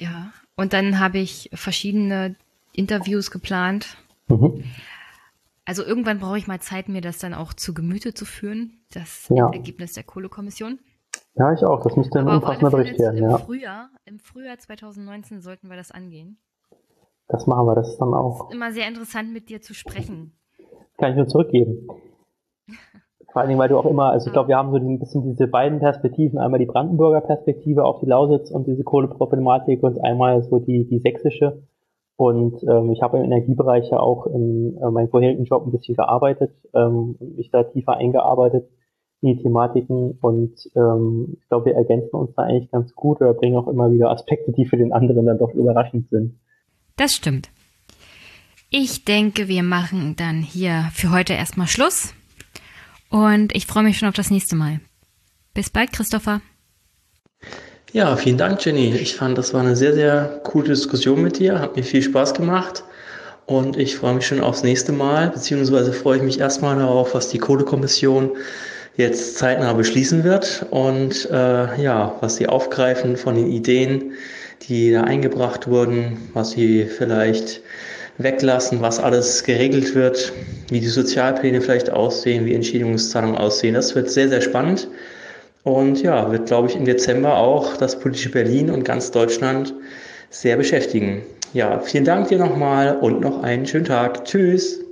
Ja, und dann habe ich verschiedene Interviews geplant. Mhm. Also irgendwann brauche ich mal Zeit, mir das dann auch zu Gemüte zu führen, das ja. Ergebnis der Kohlekommission. Ja, ich auch. Das müsste ein umfassender Bericht werden. Im, ja. Frühjahr, Im Frühjahr 2019 sollten wir das angehen. Das machen wir, das ist dann auch. Ist immer sehr interessant, mit dir zu sprechen. Kann ich nur zurückgeben. Vor allen Dingen, weil du auch immer, also ich glaube, wir haben so ein bisschen diese beiden Perspektiven, einmal die Brandenburger Perspektive auf die Lausitz und diese Kohleproblematik und einmal so die, die sächsische. Und ähm, ich habe im Energiebereich ja auch in äh, meinem vorherigen Job ein bisschen gearbeitet ähm, und mich da tiefer eingearbeitet in die Thematiken und ähm, ich glaube, wir ergänzen uns da eigentlich ganz gut oder bringen auch immer wieder Aspekte, die für den anderen dann doch überraschend sind. Das stimmt. Ich denke, wir machen dann hier für heute erstmal Schluss und ich freue mich schon auf das nächste Mal. Bis bald, Christopher. Ja, vielen Dank, Jenny. Ich fand, das war eine sehr, sehr coole Diskussion mit dir. Hat mir viel Spaß gemacht. Und ich freue mich schon aufs nächste Mal, beziehungsweise freue ich mich erstmal darauf, was die Kohlekommission jetzt zeitnah beschließen wird und äh, ja, was sie aufgreifen von den Ideen, die da eingebracht wurden, was sie vielleicht weglassen, was alles geregelt wird, wie die Sozialpläne vielleicht aussehen, wie Entschädigungszahlungen aussehen. Das wird sehr, sehr spannend. Und ja, wird, glaube ich, im Dezember auch das politische Berlin und ganz Deutschland sehr beschäftigen. Ja, vielen Dank dir nochmal und noch einen schönen Tag. Tschüss.